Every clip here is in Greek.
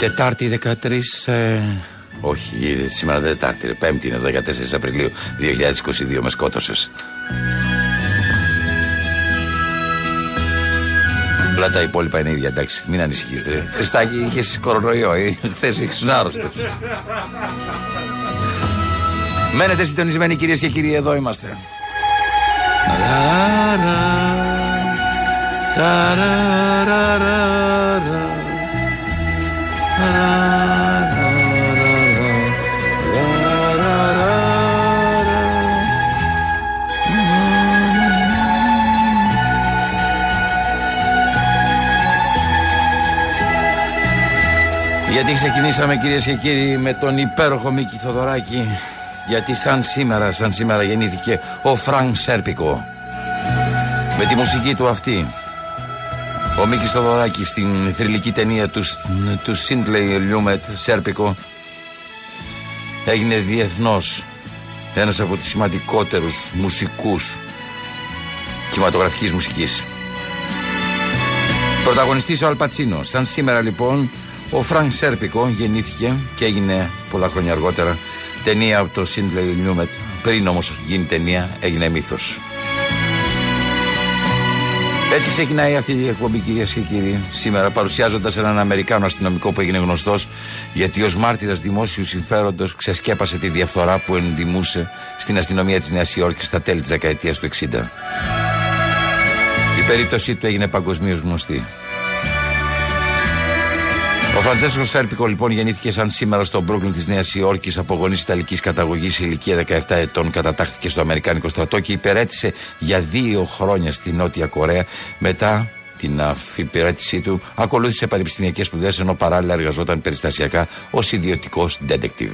Τετάρτη 13. Ε, όχι, σήμερα δεν Τετάρτη, ρε, Πέμπτη είναι 14 Απριλίου 2022 με σκότωσες. Όλα τα υπόλοιπα είναι ίδια, εντάξει. Μην ανησυχείς, ρε. Χριστάκη, είχες κορονοϊό, ή χθες είχες άρρωστο. Μένετε συντονισμένοι κυρίες και κύριοι, εδώ είμαστε. Γιατί ξεκινήσαμε κυρίες και κύριοι με τον υπέροχο Μίκη Θοδωράκη. Γιατί σαν σήμερα, σαν σήμερα γεννήθηκε ο Φρανκ Σέρπικο. Με τη μουσική του αυτή ο Μίκης Θοδωράκης στην θρυλική ταινία του, του Σίντλεϊ Λιούμετ Σέρπικο έγινε διεθνώς ένας από τους σημαντικότερους μουσικούς κινηματογραφικής μουσικής. Πρωταγωνιστής ο Αλ Πατσίνο. Σαν σήμερα λοιπόν ο Φρανκ Σέρπικο γεννήθηκε και έγινε πολλά χρόνια αργότερα ταινία από το Σίντνεϊ Λιούμετ. Πριν όμως γίνει ταινία έγινε μύθος. Έτσι ξεκινάει αυτή η εκπομπή, κυρίες και κύριοι, σήμερα παρουσιάζοντας έναν Αμερικάνο αστυνομικό που έγινε γνωστός γιατί ως μάρτυρας δημόσιου συμφέροντος ξεσκέπασε τη διαφθορά που ενδημούσε στην αστυνομία της Νέας Υόρκης στα τέλη της δεκαετίας του 60. Η περίπτωσή του έγινε παγκοσμίως γνωστή. Ο Φραντσέσκος Σέρπικο λοιπόν γεννήθηκε σαν σήμερα στο Μπρούκλιν της Νέας Υόρκης από γονείς Ιταλικής καταγωγής σε ηλικία 17 ετών. Κατατάχθηκε στο Αμερικάνικο στρατό και υπερέτησε για δύο χρόνια στη Νότια Κορέα. Μετά την αφιπηρέτησή του, ακολούθησε πανεπιστημιακές σπουδές ενώ παράλληλα εργαζόταν περιστασιακά ως ιδιωτικός detective.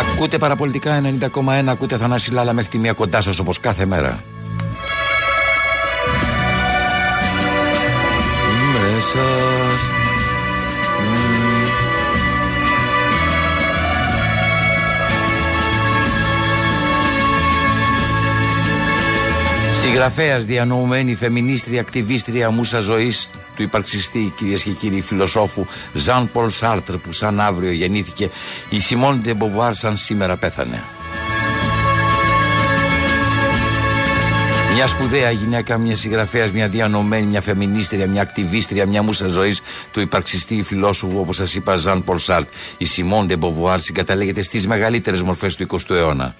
Ακούτε παραπολιτικά 90,1, ακούτε Θανάση Λάλα μέχρι τη μία κοντά σας όπως κάθε μέρα. Μέσα Συγγραφέας, διανοουμένη, φεμινίστρια, ακτιβίστρια μουσα ζωής του υπαρξιστή, κυρίες και κύριοι, φιλοσόφου Ζαν Πολ Σάρτρ, που σαν αύριο γεννήθηκε, η Σιμών ντε Μποβουάρ, σαν σήμερα πέθανε. Μια σπουδαία γυναίκα, μια συγγραφέας, μια διανοούμενη, μια φεμινίστρια, μια ακτιβίστρια, μια μούσα ζωής του υπαρξιστή φιλόσοφου, όπως σας είπα, Ζαν Πολ Σαρτρ. Η Σιμών ντε Μποβουάρ συγκαταλέγεται στις μεγαλύτερες μορφές του 20ου αιώνα.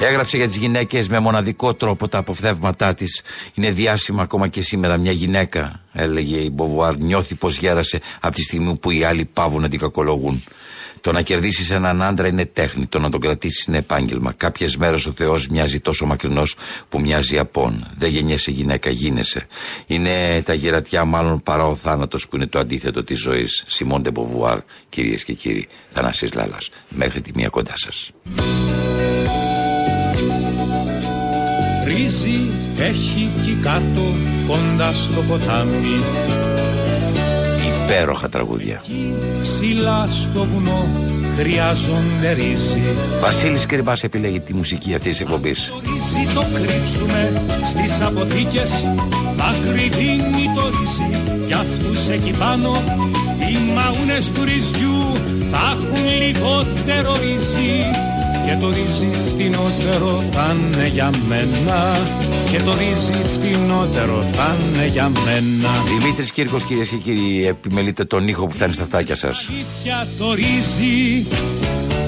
Έγραψε για τις γυναίκες με μοναδικό τρόπο τα αποφθέγματά της. Είναι διάσημα ακόμα και σήμερα. Μια γυναίκα, έλεγε η Μποβουάρ, νιώθει πως γέρασε από τη στιγμή που οι άλλοι παύουν να την κακολογούν. Το να κερδίσεις έναν άντρα είναι τέχνη, το να τον κρατήσεις είναι επάγγελμα. Κάποιες μέρες ο Θεός μοιάζει τόσο μακρινός που μοιάζει απών. Δεν γεννιέσαι γυναίκα, γίνεσαι. Είναι τα γηρατειά, μάλλον παρά ο θάνατος που είναι το αντίθετο της ζωής. Σιμών ντε Μποβουάρ, κυρίες και κύριοι, Θανάσης Λάλας. Μέχρι τη μία κοντά σας. Ρύζι έχει εκεί κάτω κοντά στο ποτάμι υπέροχα τραγούδια. Ψηλά στο βουνό χρειάζονται ρύζι. Βασίλης Κρυμπάς επιλέγει τη μουσική αυτής της εκπομπής. Το ρύζι το κρύψουμε στις αποθήκες θα κρυβίνει το ρύζι κι αυτούς εκεί πάνω οι μαούνες του ρυζιού θα έχουν λιγότερο ρύζι και το ρύζι φτηνότερο θα είναι για μένα. Και το ρύζι φτηνότερο θα είναι για μένα. Δημήτρης Κύρκος, κυρίες και κύριοι, επιμελείτε τον ήχο που φτάνει στα αυτάκια σας. Αλήθεια το ρύζι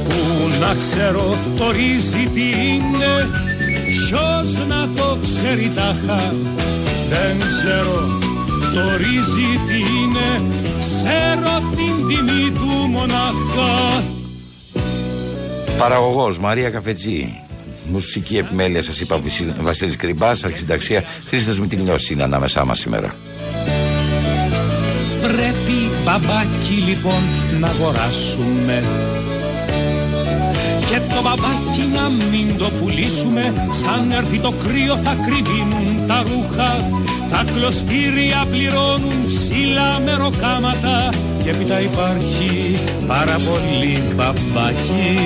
που να ξέρω το ρύζι τι είναι. Ποιος να το ξέρει τάχα δεν ξέρω το ρύζι τι είναι. Ξέρω την τιμή του μονάχα Παραγωγός Μαρία Καφετζή. Μουσική επιμέλεια σας είπα Βασίλης Κρυμπάς. Αρχισυνταξία Χρήστο Μητυλιώση είναι ανάμεσά μας σήμερα. Πρέπει μπαμπάκι λοιπόν να αγοράσουμε και το μπαμπάκι να μην το πουλήσουμε Σαν έρθει το κρύο θα κρυβίνουν τα ρούχα Τα κλωστήρια πληρώνουν ψηλά μεροκάματα Και έπειτα υπάρχει πάρα πολύ μπαμπάκι.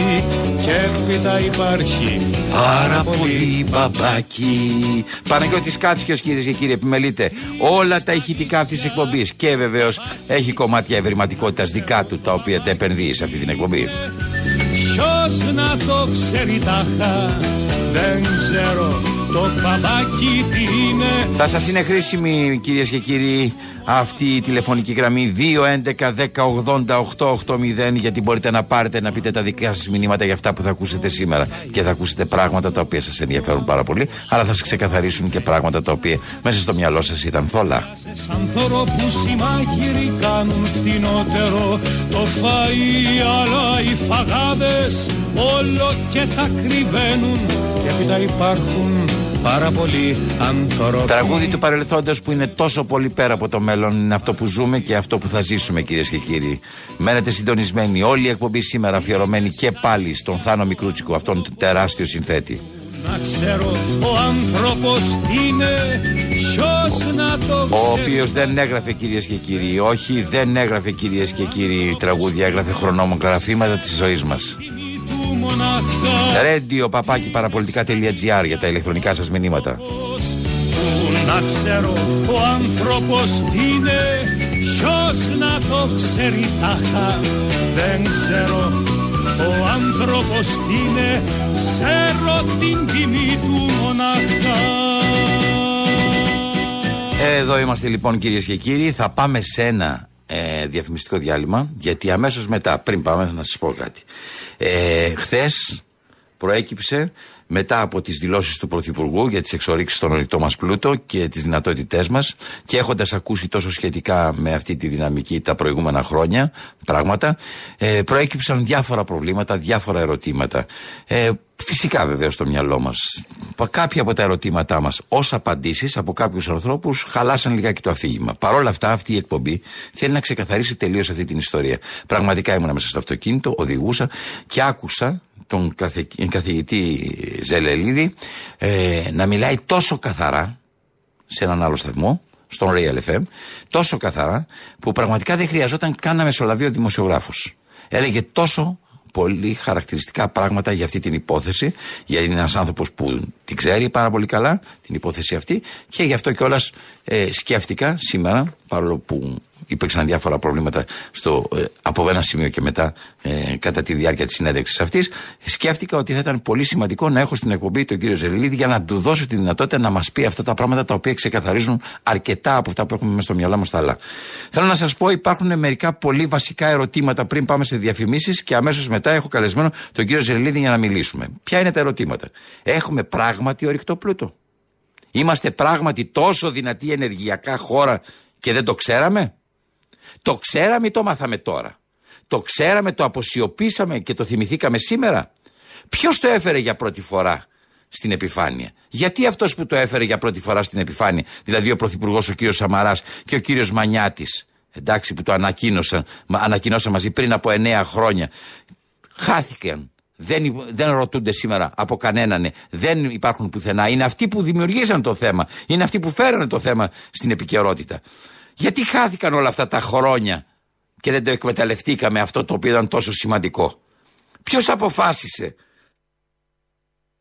Και έπειτα υπάρχει πάρα πολύ μπαμπάκι. Παναγιώτης Κάτσιος κυρίες και κύριοι επιμελείτε Όλα τα ηχητικά αυτής της εκπομπής. Και βεβαίως έχει κομμάτια ευρηματικότητας δικά του Τα οποία τα επενδύει σε αυτή την εκπομπή. Ποιος να το ξέρει τάχα Δεν ξέρω το παπάκι τι είναι. Θα σας είναι χρήσιμη κυρίες και κύριοι αυτή η τηλεφωνική γραμμή 2.11.10.80.880 γιατί μπορείτε να πάρετε να πείτε τα δικά σας μηνύματα για αυτά που θα ακούσετε σήμερα. Και θα ακούσετε πράγματα τα οποία σας ενδιαφέρουν πάρα πολύ αλλά θα σας ξεκαθαρίσουν και πράγματα τα οποία μέσα στο μυαλό σας ήταν θόλα. Σαν που συμμάχυροι κάνουν φθηνότερο. Το φαΐ αλλά οι φαγάδες όλο και τα κρυβαίνουν. Και έπειτα υπάρχουν πάρα πολύ ανθρώποι. Τραγούδι του παρελθόντος που είναι τόσο πολύ πέρα από το μέλλον είναι αυτό που ζούμε και αυτό που θα ζήσουμε κυρίες και κύριοι. Μένετε συντονισμένοι. Όλη η εκπομπή σήμερα αφιερωμένη και πάλι στον Θάνο Μικρούτσικο, αυτόν τον τεράστιο συνθέτη. Να ξέρω ο άνθρωπος είναι ποιος να το ξέρει. Ο οποίος δεν έγραφε κυρίες και κύριοι. Όχι, δεν έγραφε κυρίες και κύριοι τραγούδια. Έγραφε χρονόμογραφήματα της ζωής μα. Radio παπάκι παραπολιτικά.gr για τα ηλεκτρονικά σας μηνύματα. Να ξέρω ο άνθρωπος τι είναι Ποιος να το ξέρει τάχα Δεν ξέρω ο άνθρωπος τι είναι Ξέρω την τιμή του μονάχα Εδώ είμαστε λοιπόν κυρίες και κύριοι Θα πάμε σε ένα ε, διαφημιστικό διάλειμμα Γιατί αμέσως μετά πριν πάμε να σας πω κάτι. Ε, Χθες προέκυψε μετά από τις δηλώσεις του Πρωθυπουργού για τις εξορίξεις στον ορεικτό μας πλούτο και τις δυνατότητές μας και έχοντας ακούσει τόσο σχετικά με αυτή τη δυναμική τα προηγούμενα χρόνια πράγματα ε, προέκυψαν διάφορα προβλήματα, διάφορα ερωτήματα. Ε, Φυσικά βεβαίως στο μυαλό μας. Κάποια από τα ερωτήματά μας ως απαντήσεις από κάποιους ανθρώπους χαλάσαν λιγάκι το αφήγημα. Παρ' όλα αυτά, αυτή η εκπομπή θέλει να ξεκαθαρίσει τελείως αυτή την ιστορία. Πραγματικά ήμουν μέσα στο αυτοκίνητο, οδηγούσα και άκουσα τον καθηγητή Ζελελίδη ε, να μιλάει τόσο καθαρά σε έναν άλλο σταθμό, στον Real FM, τόσο καθαρά που πραγματικά δεν χρειαζόταν καν να μεσολαβεί ο δημοσιογράφος. Έλεγε τόσο πολύ χαρακτηριστικά πράγματα για αυτή την υπόθεση, γιατί είναι ένας άνθρωπος που την ξέρει πάρα πολύ καλά, την υπόθεση αυτή, και γι' αυτό κιόλας ε, σκέφτηκα σήμερα, παρόλο που υπήρξαν διάφορα προβλήματα στο, ε, από ένα σημείο και μετά ε, κατά τη διάρκεια της συνέντευξης αυτής. Σκέφτηκα ότι θα ήταν πολύ σημαντικό να έχω στην εκπομπή τον κύριο Ζελίδη για να του δώσω τη δυνατότητα να μας πει αυτά τα πράγματα τα οποία ξεκαθαρίζουν αρκετά από αυτά που έχουμε μέσα στο μυαλό μας τα άλλα. Θέλω να σας πω, υπάρχουν μερικά πολύ βασικά ερωτήματα πριν πάμε σε διαφημίσεις και αμέσως μετά έχω καλεσμένο τον κύριο Ζελίδη για να μιλήσουμε. Ποια είναι τα ερωτήματα; Έχουμε πράγματι ορυκτό πλούτο; Είμαστε πράγματι τόσο δυνατή ενεργειακά χώρα και δεν το ξέραμε; Το ξέραμε ή το μάθαμε τώρα. Το ξέραμε, το αποσιωπήσαμε και το θυμηθήκαμε σήμερα. Ποιος το έφερε για πρώτη φορά στην επιφάνεια; Γιατί αυτός που το έφερε για πρώτη φορά στην επιφάνεια, δηλαδή ο Πρωθυπουργός ο κύριος Σαμαράς και ο κύριος Μανιάτης, εντάξει που το ανακοίνωσαν, ανακοινώσαν μαζί πριν από εννέα χρόνια, χάθηκαν. Δεν, δεν ρωτούνται σήμερα από κανέναν, δεν υπάρχουν πουθενά. Είναι αυτοί που δημιουργήσαν το θέμα. Είναι αυτοί που φέρανε το θέμα στην επικαιρότητα. Γιατί χάθηκαν όλα αυτά τα χρόνια και δεν το εκμεταλλευτήκαμε αυτό το οποίο ήταν τόσο σημαντικό; Ποιος αποφάσισε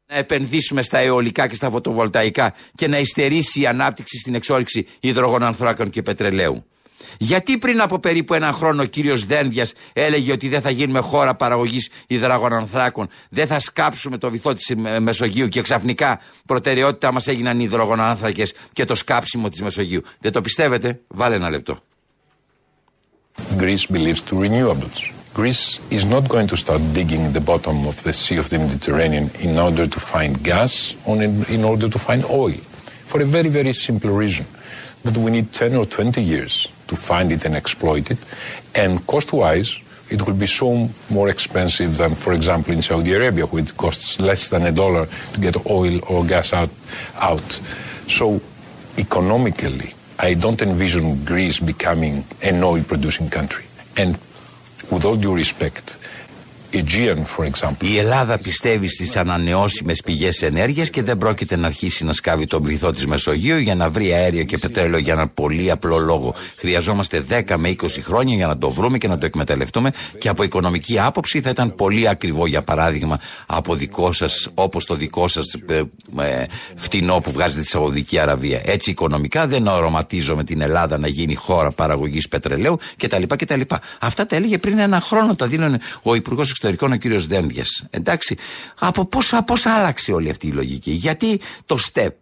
να επενδύσουμε στα αιωλικά και στα φωτοβολταϊκά και να υστερήσει η ανάπτυξη στην εξόριξη υδρογονανθράκων και πετρελαίου; Γιατί πριν από περίπου ένα χρόνο ο κύριος Δένδιας έλεγε ότι δεν θα γίνουμε χώρα παραγωγής υδρογονανθράκων, δεν θα σκάψουμε το βυθό της Μεσογείου και ξαφνικά προτεραιότητα μας έγιναν οι υδρογονανθράκες και το σκάψιμο της Μεσογείου. Δεν το πιστεύετε, βάλε ένα λεπτό. Greece believes to renewables. Greece is not going to start digging the bottom of the Sea of the Mediterranean in order to find gas or in, in order to find oil. For a very, very simple reason. That we need 10 or 20 years to find it and exploit it. And cost-wise, it will be so more expensive than, for example, in Saudi Arabia, where it costs less than a dollar to get oil or gas out. out. So, economically, I don't envision Greece becoming an oil producing country. And with all due respect, Η Ελλάδα πιστεύει στις ανανεώσιμες πηγές ενέργειας και δεν πρόκειται να αρχίσει να σκάβει τον βυθό της Μεσογείου για να βρει αέριο και πετρέλαιο για ένα πολύ απλό λόγο. Χρειαζόμαστε 10 με 20 χρόνια για να το βρούμε και να το εκμεταλλευτούμε και από οικονομική άποψη θα ήταν πολύ ακριβό για παράδειγμα από δικό σας, όπως το δικό σας ε, ε, φτηνό που βγάζετε τη Σαουδική Αραβία. Έτσι οικονομικά δεν οροματίζομαι την Ελλάδα να γίνει χώρα παραγωγής πετρελαίου κτλ. Αυτά τα έλεγε πριν ένα χρόνο, τα δήλωνε ο Υπουργός Εξωτερικών ο κύριος Δένδιας. Εντάξει, από πώ πώς άλλαξε όλη αυτή η λογική; Γιατί το ΣΤΕΠ,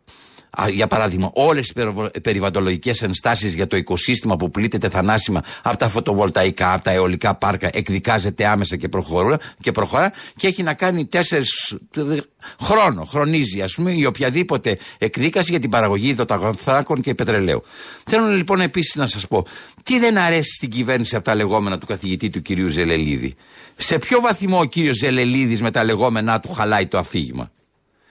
για παράδειγμα, όλες τις περιβαλλοντολογικές ενστάσεις για το οικοσύστημα που πλήττεται θανάσιμα από τα φωτοβολταϊκά, από τα αιωλικά πάρκα, εκδικάζεται άμεσα και προχωρά και, προχωρά και έχει να κάνει τέσσερις χρόνο, χρονίζει, ας πούμε, η οποιαδήποτε εκδίκαση για την παραγωγή υδροταγονθράκων και πετρελαίου. Θέλω λοιπόν επίσης να σας πω, τι δεν αρέσει στην κυβέρνηση από τα λεγόμενα του καθηγητή του κυρίου Ζελελίδη; Σε ποιο βαθμό ο κύριος Ζελελίδης με τα λεγόμενά του χαλάει το αφήγημα;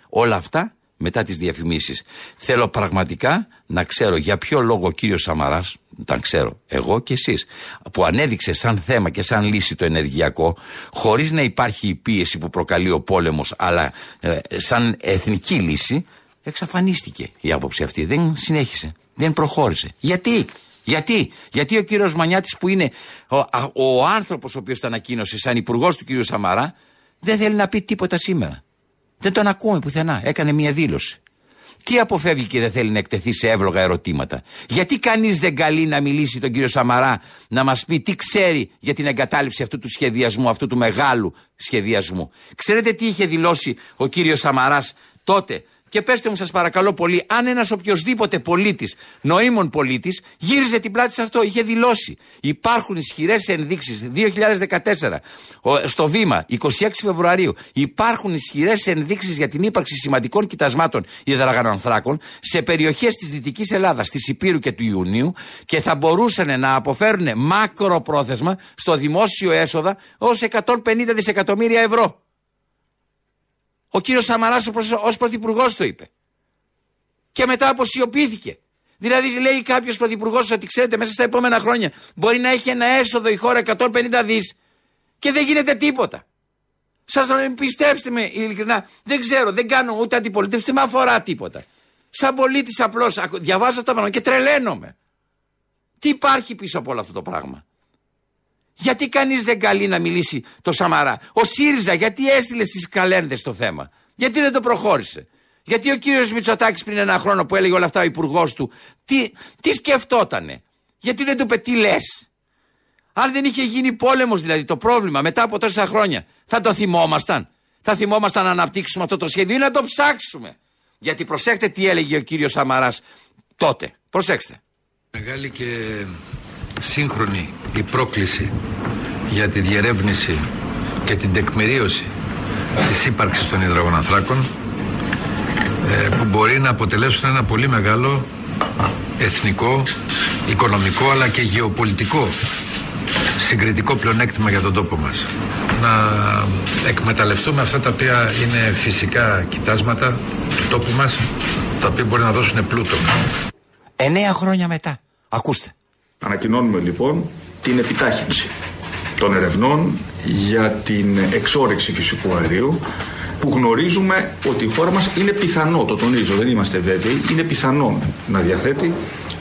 Όλα αυτά μετά τις διαφημίσεις. Θέλω πραγματικά να ξέρω για ποιο λόγο ο κύριος Σαμαράς, τα ξέρω εγώ και εσείς, που ανέδειξε σαν θέμα και σαν λύση το ενεργειακό, χωρίς να υπάρχει η πίεση που προκαλεί ο πόλεμος, αλλά ε, σαν εθνική λύση, εξαφανίστηκε η άποψη αυτή. Δεν συνέχισε, δεν προχώρησε. Γιατί; Γιατί, Γιατί ο κύριος Μανιάτης, που είναι ο, ο άνθρωπος ο οποίος το ανακοίνωσε σαν υπουργός του κύριου Σαμαρά, δεν θέλει να πει τίποτα σήμερα. Δεν τον ακούμε πουθενά. Έκανε μια δήλωση. Τι αποφεύγει και δεν θέλει να εκτεθεί σε εύλογα ερωτήματα. Γιατί κανείς δεν καλεί να μιλήσει τον κύριο Σαμαρά να μας πει τι ξέρει για την εγκατάλειψη αυτού του σχεδιασμού, αυτού του μεγάλου σχεδιασμού. Ξέρετε τι είχε δηλώσει ο κύριος Σαμαράς τότε και πέστε μου, σας παρακαλώ πολύ, αν ένας οποιοδήποτε πολίτης, νοήμων πολίτης, γύριζε την πλάτη σε αυτό, είχε δηλώσει. Υπάρχουν ισχυρές ενδείξεις. 2014, στο βήμα, 26 Φεβρουαρίου, υπάρχουν ισχυρές ενδείξεις για την ύπαρξη σημαντικών κοιτασμάτων υδραγανανθράκων σε περιοχές της Δυτικής Ελλάδας, της Υπήρου και του Ιουνίου και θα μπορούσαν να αποφέρουν μακροπρόθεσμα στο δημόσιο έσοδα ως 150 δισεκατομμύρια ευρώ. Ο κύριος Σαμαράς ως πρωθυπουργός το είπε. Και μετά αποσιωπήθηκε. Δηλαδή λέει κάποιος πρωθυπουργός ότι ξέρετε μέσα στα επόμενα χρόνια μπορεί να έχει ένα έσοδο η χώρα 150 δις και δεν γίνεται τίποτα. Σας πιστέψτε με ειλικρινά, δεν ξέρω, δεν κάνω ούτε αντιπολίτευση, δεν με αφορά τίποτα. Σαν πολίτης απλώς διαβάζω αυτά τα πράγματα και τρελαίνομαι. Τι υπάρχει πίσω από όλο αυτό το πράγμα. Γιατί κανείς δεν καλεί να μιλήσει το Σαμαρά; Ο ΣΥΡΙΖΑ γιατί έστειλε στις καλένδες το θέμα; Γιατί δεν το προχώρησε; Γιατί ο κύριος Μητσοτάκης πριν ένα χρόνο που έλεγε όλα αυτά ο υπουργός του, τι, τι σκεφτότανε; Γιατί δεν του είπε τι λες; Αν δεν είχε γίνει πόλεμος δηλαδή το πρόβλημα μετά από τόσα χρόνια, θα το θυμόμασταν; Θα θυμόμασταν να αναπτύξουμε αυτό το σχέδιο ή να το ψάξουμε; Γιατί προσέξτε τι έλεγε ο κύριος Σαμαράς τότε. Προσέξτε. Μεγάλη και σύγχρονη η πρόκληση για τη διερεύνηση και την τεκμηρίωση της ύπαρξης των υδρογοναθράκων ε, που μπορεί να αποτελέσουν ένα πολύ μεγάλο εθνικό, οικονομικό αλλά και γεωπολιτικό συγκριτικό πλεονέκτημα για τον τόπο μας. Να εκμεταλλευτούμε αυτά τα οποία είναι φυσικά κοιτάσματα του τόπου μας τα οποία μπορεί να δώσουν πλούτο. Εννέα χρόνια μετά. Ακούστε. Ανακοινώνουμε λοιπόν την επιτάχυνση των ερευνών για την εξόρυξη φυσικού αερίου που γνωρίζουμε ότι η χώρα μας είναι πιθανό, το τονίζω, δεν είμαστε βέβαιοι, είναι πιθανό να διαθέτει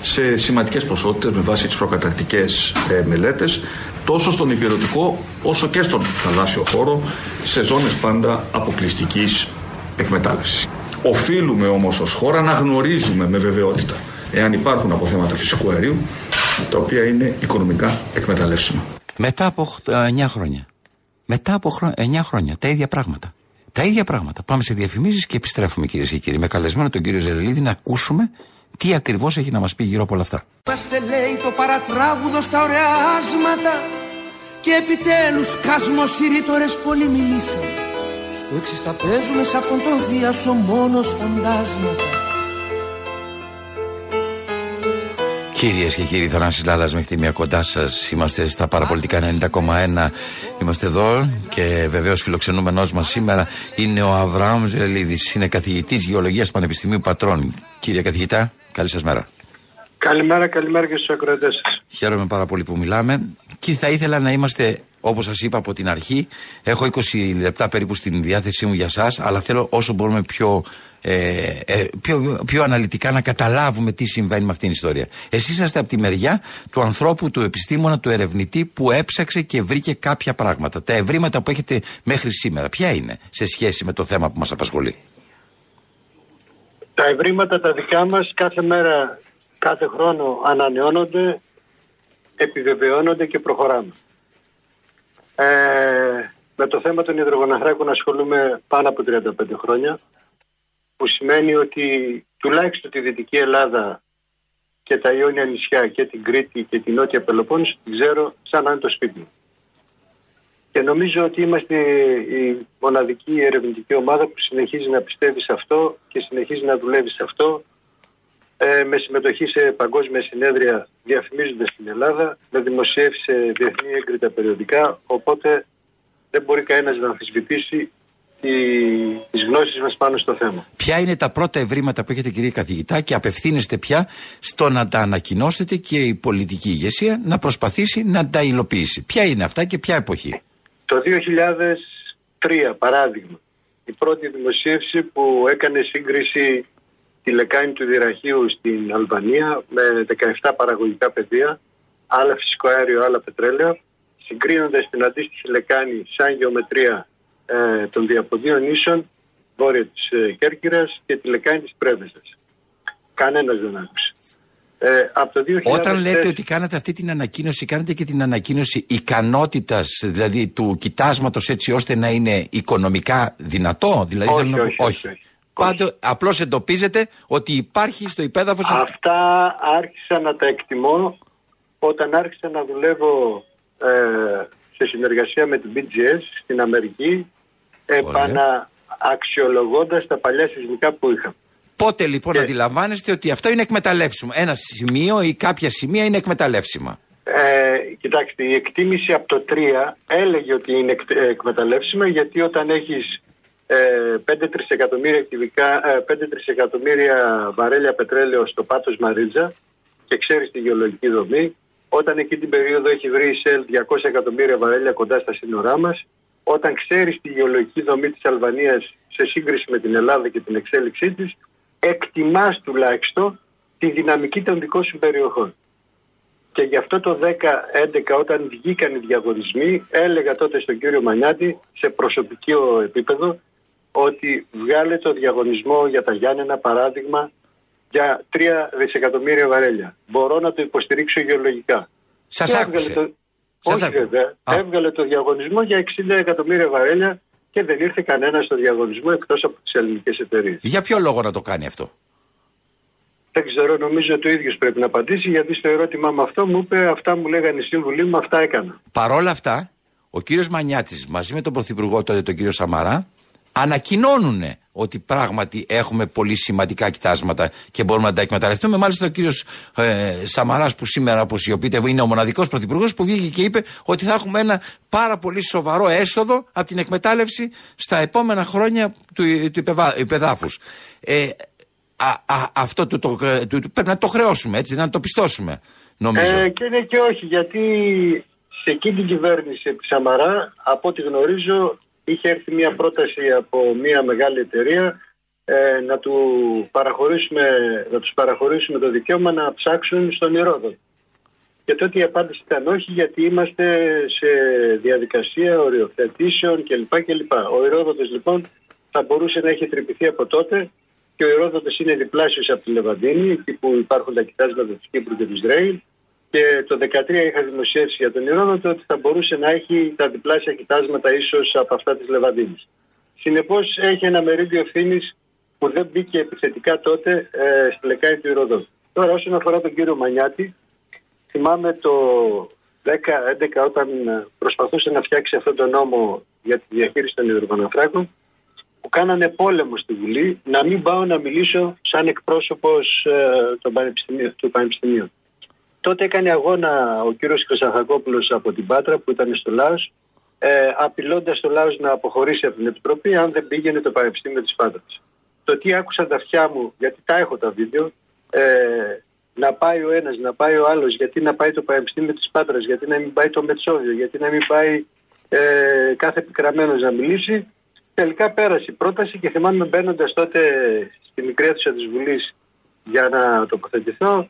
σε σημαντικές ποσότητες με βάση τις προκαταρκτικές ε, μελέτες τόσο στον υπηρετικό όσο και στον θαλάσσιο χώρο σε ζώνες πάντα αποκλειστικής εκμετάλλευσης. Οφείλουμε όμως ως χώρα να γνωρίζουμε με βεβαιότητα εάν υπάρχουν αποθέματα φυσικού αερίου τα οποία είναι οικονομικά εκμεταλλεύσιμα. Μετά από 9 ε, χρόνια. Μετά από 9 χρόνια. Τα ίδια πράγματα. Τα ίδια πράγματα. Πάμε σε διαφημίσεις και επιστρέφουμε κυρίες και κύριοι. Με καλεσμένο τον κύριο Ζελελίδη να ακούσουμε τι ακριβώς έχει να μας πει γύρω από όλα αυτά. Είμαστε λέει το παρατράγουδο στα ωραία άσματα και επιτέλους κάσμο οι ρήτορες πολύ μιλήσαν. Στο έξι τα παίζουμε σε αυτόν τον διάσο μόνος φαντάσματα. Κυρίες και κύριοι, Θανάσης Λάλλα μέχρι τη μία κοντά σας. Είμαστε στα παραπολιτικά 90,1. Είμαστε εδώ και βεβαίως φιλοξενούμενός μας σήμερα είναι ο Αβραάμ Ζελίδης. Είναι καθηγητής Γεωλογίας Πανεπιστημίου Πατρών. Κύριε καθηγητά, καλή σας μέρα. Καλημέρα, καλημέρα και στους ακροατές σας. Χαίρομαι πάρα πολύ που μιλάμε. Και θα ήθελα να είμαστε Όπως σας είπα από την αρχή, έχω 20 λεπτά περίπου στην διάθεσή μου για εσά, αλλά θέλω όσο μπορούμε πιο, ε, ε, πιο, πιο αναλυτικά να καταλάβουμε τι συμβαίνει με αυτήν την ιστορία. Εσείς είσαστε από τη μεριά του ανθρώπου, του επιστήμονα, του ερευνητή που έψαξε και βρήκε κάποια πράγματα. Τα ευρήματα που έχετε μέχρι σήμερα, ποια είναι σε σχέση με το θέμα που μας απασχολεί; Τα ευρήματα τα δικά μας κάθε μέρα, κάθε χρόνο ανανεώνονται, επιβεβαιώνονται και προχωράμε. Ε, με το θέμα των υδρογοναθράκων ασχολούμαι πάνω από 35 χρόνια που σημαίνει ότι τουλάχιστον τη Δυτική Ελλάδα και τα Ιόνια νησιά και την Κρήτη και την Νότια Πελοπόννησο την ξέρω σαν να είναι το σπίτι μου. Και νομίζω ότι είμαστε η μοναδική ερευνητική ομάδα που συνεχίζει να πιστεύει σε αυτό και συνεχίζει να δουλεύει σε αυτό ε, με συμμετοχή σε παγκόσμια συνέδρια διαφημίζοντα την Ελλάδα, με δημοσιεύσει σε διεθνή έγκριτα περιοδικά. Οπότε δεν μπορεί κανένας να αμφισβητήσει τις γνώσεις μας πάνω στο θέμα. Ποια είναι τα πρώτα ευρήματα που έχετε, κύριε καθηγητά, και απευθύνεστε πια στο να τα ανακοινώσετε και η πολιτική ηγεσία να προσπαθήσει να τα υλοποιήσει. Ποια είναι αυτά και ποια εποχή; Το 2003, παράδειγμα, η πρώτη δημοσίευση που έκανε σύγκριση τη λεκάνη του Δυραχείου στην Αλβανία με 17 παραγωγικά πεδία, άλλα φυσικό αέριο, άλλα πετρέλαιο, συγκρίνοντα την αντίστοιχη λεκάνη σαν γεωμετρία ε, των διαποδίων νήσων βόρεια της ε, Κέρκυρας και τη λεκάνη της Πρέβεζας. Κανένας δεν άκουσε. Ε, από το 2004... Όταν λέτε ότι κάνατε αυτή την ανακοίνωση, κάνετε και την ανακοίνωση ικανότητας, δηλαδή του κοιτάσματος έτσι ώστε να είναι οικονομικά δυνατό. Δηλαδή, όχι, όχι, όχι, όχι. Πάντω, απλώς εντοπίζεται ότι υπάρχει στο υπέδαφος. Αυτά άρχισα να τα εκτιμώ όταν άρχισα να δουλεύω ε, σε συνεργασία με την BGS στην Αμερική, επανααξιολογώντας τα παλιά σεισμικά που είχαμε. Πότε λοιπόν και... αντιλαμβάνεστε ότι αυτό είναι εκμεταλλεύσιμο; Ένα σημείο ή κάποια σημεία είναι εκμεταλλεύσιμα; Ε, κοιτάξτε, η εκτίμηση από το 3 έλεγε ότι είναι εκμεταλλεύσιμα γιατί όταν έχεις 5 ε, τρισεκατομμύρια, 5 ε, τρισεκατομμύρια βαρέλια πετρέλαιο στο πάτος Μαρίτζα και ξέρεις τη γεωλογική δομή, όταν εκεί την περίοδο έχει βρει η ΣΕΛ 200 εκατομμύρια βαρέλια κοντά στα σύνορά μας, όταν ξέρεις τη γεωλογική δομή της Αλβανίας σε σύγκριση με την Ελλάδα και την εξέλιξή της, εκτιμάς τουλάχιστον τη δυναμική των δικών σου περιοχών. Και γι' αυτό το 10-11 όταν βγήκαν οι διαγωνισμοί έλεγα τότε στον κύριο Μανιάτη σε προσωπικό επίπεδο ότι βγάλε το διαγωνισμό για τα Γιάννενα παράδειγμα για 3 δισεκατομμύρια βαρέλια. Μπορώ να το υποστηρίξω γεωλογικά. Σας άκουσε. Το... Όχι βέβαια. Έβγαλε το διαγωνισμό για 60 εκατομμύρια βαρέλια και δεν ήρθε κανένα στο διαγωνισμό εκτός από τις ελληνικές εταιρείες. Για ποιο λόγο να το κάνει αυτό; Δεν ξέρω, νομίζω το ίδιος πρέπει να απαντήσει, γιατί στο ερώτημά με αυτό μου είπε αυτά μου λέγανε οι σύμβουλοι μου, αυτά έκανα. Παρόλα αυτά, ο κύριος Μανιάτης μαζί με τον Πρωθυπουργό τότε, τον κύριο Σαμαρά, ανακοινώνουν ότι πράγματι έχουμε πολύ σημαντικά κοιτάσματα και μπορούμε να τα εκμεταλλευτούμε. Μάλιστα, ο κύριος ε, Σαμαράς, που σήμερα αποσιωπείται, είναι ο μοναδικός πρωθυπουργός, που βγήκε και είπε ότι θα έχουμε ένα πάρα πολύ σοβαρό έσοδο από την εκμετάλλευση στα επόμενα χρόνια του, του υπεδάφους. Ε, αυτό το, το, το, πρέπει να το χρεώσουμε, έτσι, να το πιστώσουμε, νομίζω. Ε, και είναι και όχι, γιατί σε εκείνη την κυβέρνηση τη Σαμαρά, από ό,τι γνωρίζω, είχε έρθει μια πρόταση από μια μεγάλη εταιρεία ε, να, του παραχωρήσουμε, να τους παραχωρήσουμε το δικαίωμα να ψάξουν στον Ηρόδο. Και τότε η απάντηση ήταν όχι γιατί είμαστε σε διαδικασία οριοθετήσεων κλπ. κλπ. Ο Ηρόδοτος λοιπόν θα μπορούσε να έχει τρυπηθεί από τότε και ο Ηρόδοτος είναι διπλάσιος από τη Λεβαντίνη, εκεί που υπάρχουν τα κοιτάσματα της Κύπρου και του Ισραήλ και το 2013 είχα δημοσιεύσει για τον Ηρόδοτο ότι θα μπορούσε να έχει τα διπλάσια κοιτάσματα ίσως από αυτά της Λεβαντίνης. Συνεπώς έχει ένα μερίδιο ευθύνης που δεν μπήκε επιθετικά τότε ε, στη λεκάνη του Ηροδότου. Τώρα, όσον αφορά τον κύριο Μανιάτη, θυμάμαι το 10-11 όταν προσπαθούσε να φτιάξει αυτόν τον νόμο για τη διαχείριση των υδρογοναθράκων, που κάνανε πόλεμο στη Βουλή, να μην πάω να μιλήσω σαν εκπρόσωπος ε, του Πανεπιστημίου. Τότε έκανε αγώνα ο κύριος Χρυσαχακόπουλος από την Πάτρα που ήταν στο Λάος ε, απειλώντας το Λάος να αποχωρήσει από την Επιτροπή αν δεν πήγαινε το Πανεπιστήμιο της Πάτρας. Το τι άκουσα τα αυτιά μου, γιατί τα έχω τα βίντεο, ε, να πάει ο ένας, να πάει ο άλλος, γιατί να πάει το Πανεπιστήμιο της Πάτρας, γιατί να μην πάει το Μετσόβιο, γιατί να μην πάει ε, κάθε επικραμένος να μιλήσει. Τελικά πέρασε η πρόταση και θυμάμαι μπαίνοντας τότε στη μικρή αίθουσα της Βουλής για να τοποθετηθώ,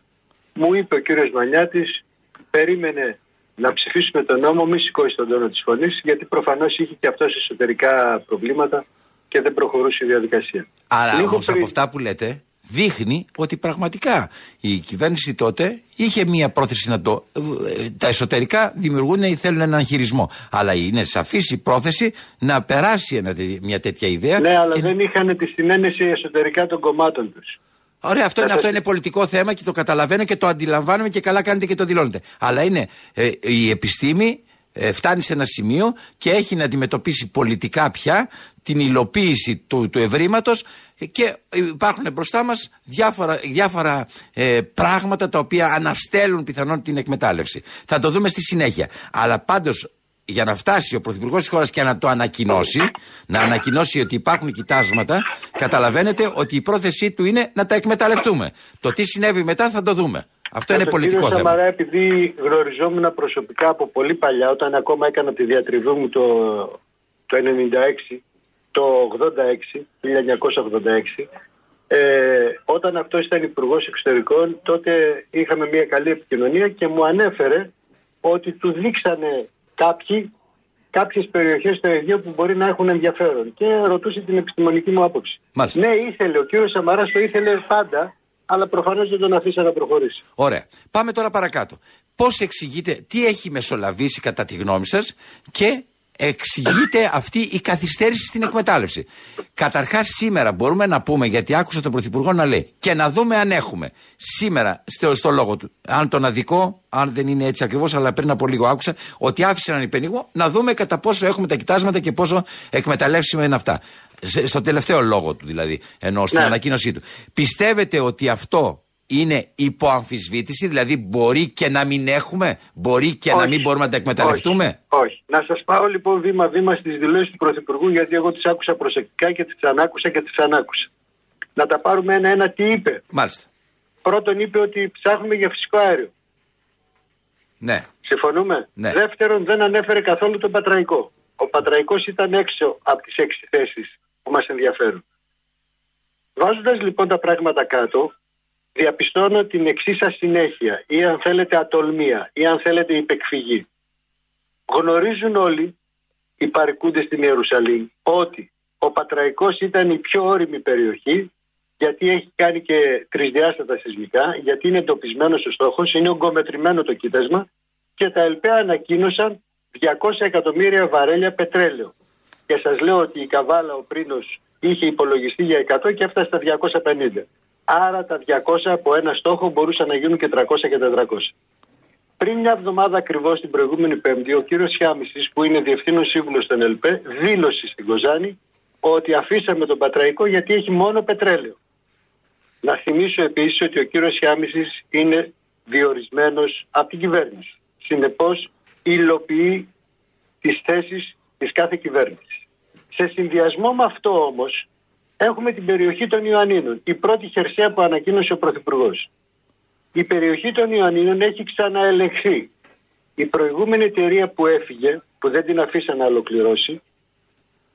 μου είπε ο κύριος Μανιάτης, περίμενε να ψηφίσουμε τον νόμο, μη σηκώσει τον τόνο της φωνής, γιατί προφανώς είχε και αυτός εσωτερικά προβλήματα και δεν προχωρούσε η διαδικασία. Άρα Λίγο όμως πριν- από αυτά που λέτε δείχνει ότι πραγματικά η κυβέρνηση τότε είχε μία πρόθεση να το. ε, Τα εσωτερικά δημιουργούν ή θέλουν έναν χειρισμό. Αλλά είναι σαφής η πρόθεση να περάσει ένα τε- μια τέτοια ιδέα. Ναι, αλλά και- δεν είχαν τη συνένεση εσωτερικά των κομμάτων τους. Ωραία, αυτό είναι, Θα αυτό το- είναι πολιτικό θέμα και το καταλαβαίνω και το αντιλαμβάνομαι και καλά κάνετε και το δηλώνετε. Αλλά είναι ε, η επιστήμη ε, φτάνει σε ένα σημείο και έχει να αντιμετωπίσει πολιτικά πια την υλοποίηση του, του ευρήματος και υπάρχουν μπροστά μας διάφορα, διάφορα ε, πράγματα τα οποία αναστέλουν πιθανόν την εκμετάλλευση. Θα το δούμε στη συνέχεια. Αλλά πάντως για να φτάσει ο Πρωθυπουργός της χώρας και να το ανακοινώσει, να ανακοινώσει ότι υπάρχουν κοιτάσματα, καταλαβαίνετε ότι η πρόθεσή του είναι να τα εκμεταλλευτούμε. Το τι συνέβη μετά θα το δούμε. Αυτό είναι τον πολιτικό κύριο θέμα. Σαμαρά, επειδή γνωριζόμουν προσωπικά από πολύ παλιά, όταν ακόμα έκανα τη διατριβή μου το, το 96, το 86, 1986, ε, όταν αυτός ήταν υπουργός εξωτερικών, τότε είχαμε μια καλή επικοινωνία και μου ανέφερε ότι του δείξανε κάποιοι κάποιες περιοχές στο Αιγαίο που μπορεί να έχουν ενδιαφέρον και ρωτούσε την επιστημονική μου άποψη. Μάλιστα. Ναι, ήθελε, ο κύριος Σαμαράς το ήθελε πάντα, αλλά προφανώς δεν τον αφήσα να προχωρήσει. Ωραία. Πάμε τώρα παρακάτω. Πώς εξηγείτε, τι έχει μεσολαβήσει κατά τη γνώμη σας και εξηγείται αυτή η καθυστέρηση στην εκμετάλλευση. Καταρχάς, σήμερα μπορούμε να πούμε, γιατί άκουσα τον Πρωθυπουργό να λέει και να δούμε αν έχουμε σήμερα στο, στο λόγο του, αν τον αδικό, αν δεν είναι έτσι ακριβώς, αλλά πριν από λίγο άκουσα ότι άφησε έναν υπενιγμό, να δούμε κατά πόσο έχουμε τα κοιτάσματα και πόσο εκμεταλλεύσιμα είναι αυτά. Σε- Στο τελευταίο λόγο του δηλαδή, ενώ στην Ναι. ανακοίνωσή του. Πιστεύετε ότι αυτό είναι υποαμφισβήτηση, δηλαδή μπορεί και να μην έχουμε, μπορεί και να Όχι. μην μπορούμε να τα εκμεταλλευτούμε; Όχι. Όχι. Να σας πάω λοιπόν βήμα-βήμα στις δηλώσεις του Πρωθυπουργού, γιατί εγώ τις άκουσα προσεκτικά και τις ξανάκουσα και τις ξανάκουσα. Να τα πάρουμε ένα-ένα τι είπε. Μάλιστα. Πρώτον, είπε ότι ψάχνουμε για φυσικό αέριο. Ναι. Συμφωνούμε; Ναι. Δεύτερον, δεν ανέφερε καθόλου τον Πατραϊκό. Ο Πατραϊκός ήταν έξω από τις έξι θέσεις που μας ενδιαφέρουν. Βάζοντας λοιπόν τα πράγματα κάτω, διαπιστώνω την εξής ασυνέχεια ή αν θέλετε ατολμία ή αν θέλετε υπεκφυγή. Γνωρίζουν όλοι οι παρικούντες στην Ιερουσαλήμ ότι ο Πατραϊκός ήταν η πιο όρημη περιοχή γιατί έχει κάνει και τρισδιάστατα σεισμικά, γιατί είναι εντοπισμένος ο στόχος, είναι ογκομετρημένο το κοίτασμα και τα ΕΛΠΕ ανακοίνωσαν 200 εκατομμύρια βαρέλια πετρέλαιο. Και σας λέω ότι η Καβάλα ο Πρίνος είχε υπολογιστεί για 100 και έφτασε στα 250. Άρα τα 200 από ένα στόχο μπορούσαν να γίνουν και 300 και 400. Πριν μια εβδομάδα ακριβώς την προηγούμενη Πέμπτη, ο κύριος Χιάμιση, που είναι διευθύνων σύμβουλος στον ΕΛΠΕ, δήλωσε στην Κοζάνη ότι αφήσαμε τον Πατραϊκό γιατί έχει μόνο πετρέλαιο. Να θυμίσω επίσης ότι ο κύριος Χιάμιση είναι διορισμένος από την κυβέρνηση. Συνεπώς, υλοποιεί τις θέσεις της κάθε κυβέρνησης. Σε συνδυασμό με αυτό όμως, έχουμε την περιοχή των Ιωαννίνων. Η πρώτη χερσαία που ανακοίνωσε ο Πρωθυπουργός. Η περιοχή των Ιωαννίνων έχει ξαναελεγχθεί. Η προηγούμενη εταιρεία που έφυγε, που δεν την αφήσαν να ολοκληρώσει,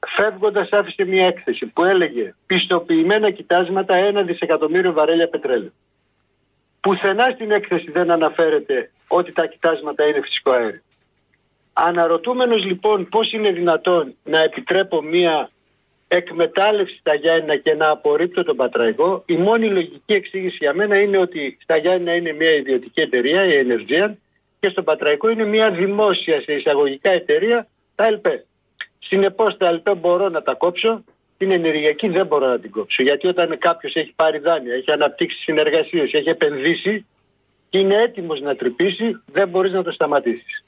φεύγοντας άφησε μια έκθεση που έλεγε πιστοποιημένα κοιτάσματα ένα δισεκατομμύριο βαρέλια πετρέλαιο. Πουθενά στην έκθεση δεν αναφέρεται ότι τα κοιτάσματα είναι φυσικό αέριο. Αναρωτούμενος λοιπόν πώς είναι δυνατόν να επιτρέπω μια εκμετάλλευση στα Γιάννηνα και να απορρίπτω τον Πατραϊκό, η μόνη λογική εξήγηση για μένα είναι ότι στα Γιάννηνα είναι μια ιδιωτική εταιρεία, η Energean, και στον Πατραϊκό είναι μια δημόσια σε εισαγωγικά εταιρεία, τα ΕΛΠΕ. Συνεπώς τα ΕΛΠΕ μπορώ να τα κόψω, την ενεργειακή δεν μπορώ να την κόψω. Γιατί όταν κάποιος έχει πάρει δάνεια, έχει αναπτύξει συνεργασίες, έχει επενδύσει και είναι έτοιμος να τρυπήσει, δεν μπορείς να το σταματήσεις.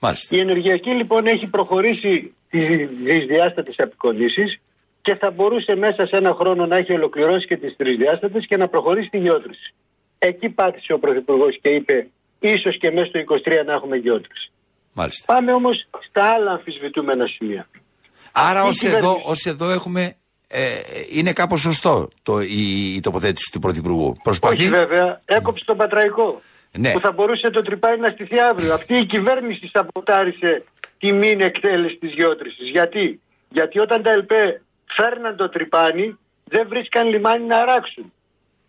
Μάλιστα. Η ενεργειακή λοιπόν έχει προχωρήσει τις δυσδιάστατες απεικονίσεις και θα μπορούσε μέσα σε ένα χρόνο να έχει ολοκληρώσει και τις τρισδιάστατες και να προχωρήσει τη γεώτρηση. Εκεί πάτησε ο Πρωθυπουργός και είπε ίσως και μέσα στο 23 να έχουμε γεώτρηση. Μάλιστα. Πάμε όμως στα άλλα αμφισβητούμενα σημεία. Άρα Αυτή η ως εδώ, κυβέρνηση- ως εδώ έχουμε. Ε, είναι κάπως σωστό το, η, η τοποθέτηση του Πρωθυπουργού. Προσπαθεί. Όχι βέβαια, έκοψε τον Πατραϊκό. Ναι. Που θα μπορούσε το τρυπάρι να στηθεί αύριο. Αυτή η κυβέρνηση σαμποτάρισε τη μήνυ εκτέλεση της γεώτρησης. Γιατί; Γιατί όταν τα ΕΛΠΕ φέρναν το τρυπάνι, δεν βρίσκαν λιμάνι να αράξουν.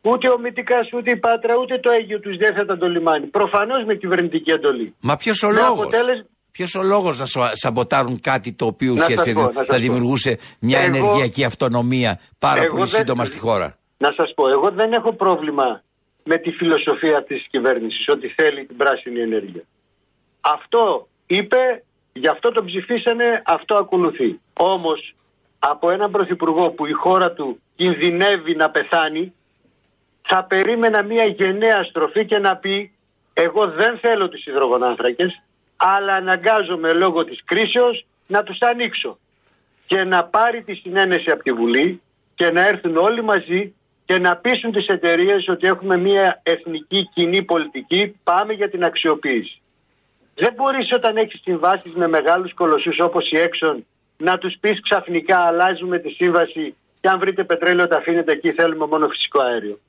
Ούτε ο Μητικάς, ούτε η Πάτρα, ούτε το Αίγιο τους διέθεταν το λιμάνι. Προφανώς με κυβερνητική εντολή. Μα ποιος ο Με λόγος; αποτέλεσμα- Ποιος ο λόγος να σα- σαμποτάρουν κάτι το οποίο Να σας ουσιαστικά πω, να σας θα πω. δημιουργούσε μια Εγώ- ενεργειακή αυτονομία πάρα Εγώ πολύ δεν- σύντομα στη χώρα; Να σας πω, εγώ δεν έχω πρόβλημα με τη φιλοσοφία αυτής της κυβέρνησης ότι θέλει την πράσινη ενέργεια. Αυτό είπε, γι' αυτό το ψηφίσανε, αυτό ακολουθεί. Όμως από έναν πρωθυπουργό που η χώρα του κινδυνεύει να πεθάνει θα περίμενα μια γενναία στροφή και να πει εγώ δεν θέλω τους υδρογονάνθρακες αλλά αναγκάζομαι λόγω της κρίσεως να τους ανοίξω και να πάρει τη συνένεση από τη Βουλή και να έρθουν όλοι μαζί και να πείσουν τις εταιρείες ότι έχουμε μια εθνική κοινή πολιτική, πάμε για την αξιοποίηση. Δεν μπορείς όταν έχεις συμβάσεις με μεγάλους κολοσσούς όπως η Exxon να τους πεις ξαφνικά αλλάζουμε τη σύμβαση και αν βρείτε πετρέλαιο τα αφήνετε εκεί θέλουμε μόνο φυσικό αέριο.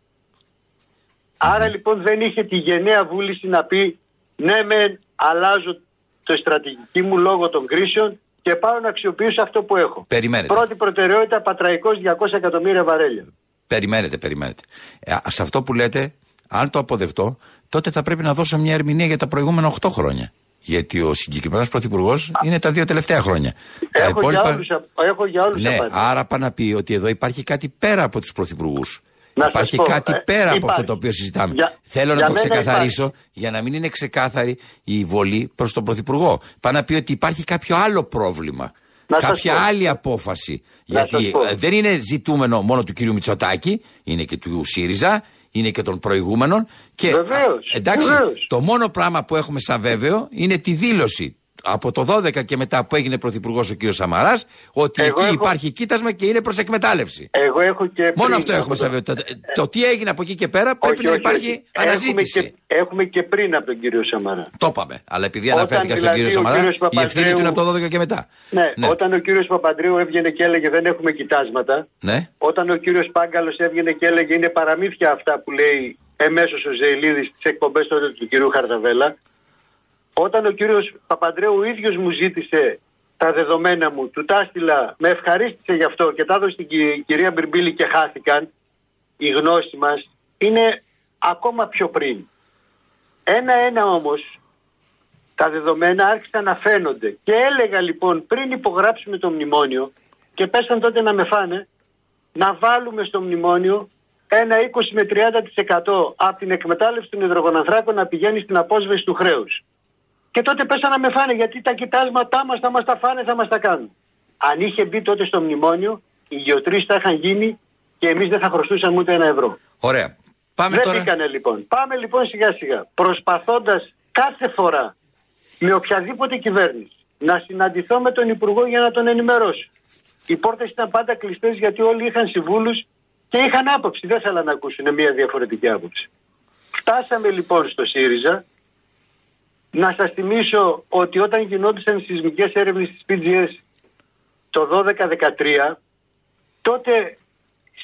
Άρα λοιπόν δεν είχε τη γενναία βούληση να πει ναι με αλλάζω το στρατηγική μου λόγω των κρίσεων και πάω να αξιοποιήσω αυτό που έχω. Περιμένετε. Πρώτη προτεραιότητα πατραϊκός 200 εκατομμύρια βαρέλια. Περιμένετε, περιμένετε. Ε, σε αυτό που λέτε, αν το αποδεχτώ, τότε θα πρέπει να δώσω μια ερμηνεία για τα προηγούμενα 8 χρόνια. Γιατί ο συγκεκριμένος πρωθυπουργός είναι τα δύο τελευταία χρόνια. Τα Έχω, για όλους, απ- έχω για όλους Ναι, απάντηση. άρα πάει να πει ότι εδώ υπάρχει κάτι πέρα από τους πρωθυπουργούς. Να Υπάρχει σας πω, κάτι ε, πέρα από υπάρχει. αυτό το οποίο συζητάμε. Για- Θέλω για να το μένα ξεκαθαρίσω για να μην είναι ξεκάθαρη η βολή προς τον πρωθυπουργό. Πάει να πει ότι υπάρχει κάποιο άλλο πρόβλημα. Να σας κάποια πω. άλλη απόφαση. Να σας Γιατί πω. ε, δεν είναι ζητούμενο μόνο του κυρίου Μητσοτάκη, είναι και του ΣΥΡΙΖΑ, είναι και των προηγούμενων. Και, Βεβαίως, α, εντάξει, βεβαίως. το μόνο πράγμα που έχουμε σαν βέβαιο είναι τη δήλωση από το 12 και μετά που έγινε πρωθυπουργός ο κύριος Σαμαράς ότι Εγώ εκεί έχω- υπάρχει κοίτασμα και είναι προς εκμετάλλευση. Εγώ έχω και Μόνο πριν αυτό από έχουμε το- σαν βέβαιο. Το, το τι έγινε από εκεί και πέρα πρέπει Όχι, να όχι, υπάρχει όχι. αναζήτηση. Έχουμε και, έχουμε και πριν από τον κύριο Σαμαρά. Το είπαμε. Αλλά επειδή Όταν αναφέρθηκα στον δηλαδή κύριο ο Σαμαρά, κύριος η ευθύνη του είναι από το 12 και μετά. Ναι, όταν ο κύριος Παπαντρέου έβγαινε και έλεγε δεν έχουμε κοιτάσματα, Ναι. όταν ο κύριος Πάγκαλος έβγαινε και έλεγε είναι παραμύθια αυτά που λέει εμέσως ο Ζεηλίδης στις εκπομπές τότε του κυρίου Χαρδαβέλα, όταν ο κύριος Παπαντρέου ο ίδιος μου ζήτησε τα δεδομένα μου, του τα έστειλα, με ευχαρίστησε γι' αυτό και τα έδωσε στην κυ- κυρία Μπυρμπίλη και χάθηκαν, η γνώση μας είναι ακόμα πιο πριν. Ένα-ένα όμως τα δεδομένα άρχισαν να φαίνονται. Και έλεγα λοιπόν πριν υπογράψουμε το μνημόνιο και πέσαν τότε να με φάνε να βάλουμε στο μνημόνιο ένα 20 με 30% από την εκμετάλλευση των υδρογονανθράκων να πηγαίνει στην απόσβεση του χρέους. Και τότε πέσαν να με φάνε γιατί τα κοιτάσματά μας θα μας τα φάνε, θα μας τα κάνουν. Αν είχε μπει τότε στο μνημόνιο, οι γεωτρήσεις θα είχαν γίνει και εμείς δεν θα χρωστούσαμε ούτε ένα ευρώ. Ωραία. Πάμε Δεν τώρα. μπήκανε λοιπόν. Πάμε λοιπόν σιγά σιγά. Προσπαθώντας κάθε φορά με οποιαδήποτε κυβέρνηση να συναντηθώ με τον Υπουργό για να τον ενημερώσω. Οι πόρτες ήταν πάντα κλειστές γιατί όλοι είχαν συμβούλους και είχαν άποψη. Δεν θέλαν να ακούσουν μια διαφορετική άποψη. Φτάσαμε λοιπόν στο ΣΥΡΙΖΑ. Να σας θυμίσω ότι όταν γινόντουσαν οι σεισμικές έρευνες της PGS το 12-13 τότε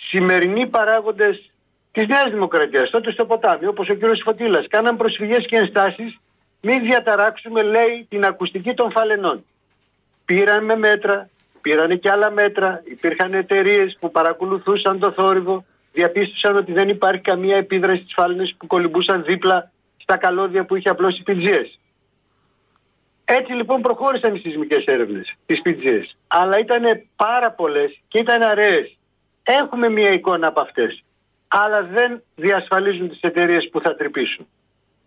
σημερινοί παράγοντες της Νέας Δημοκρατίας, τότε στο ποτάμι, όπως ο κύριος Φωτήλας, κάναν προσφυγές και ενστάσεις, μην διαταράξουμε, λέει, την ακουστική των φαλενών. Πήραμε μέτρα, πήρανε και άλλα μέτρα, υπήρχαν εταιρείες που παρακολουθούσαν το θόρυβο, διαπίστωσαν ότι δεν υπάρχει καμία επίδραση στις φάλαινες που κολυμπούσαν δίπλα στα καλώδια που είχε απλώσει η PGS. Έτσι λοιπόν προχώρησαν οι σεισμικές έρευνες της PGS. Αλλά ήταν πάρα πολλές και ήταν αραιές. Έχουμε μια εικόνα από αυτές. Αλλά δεν διασφαλίζουν τις εταιρείες που θα τρυπήσουν.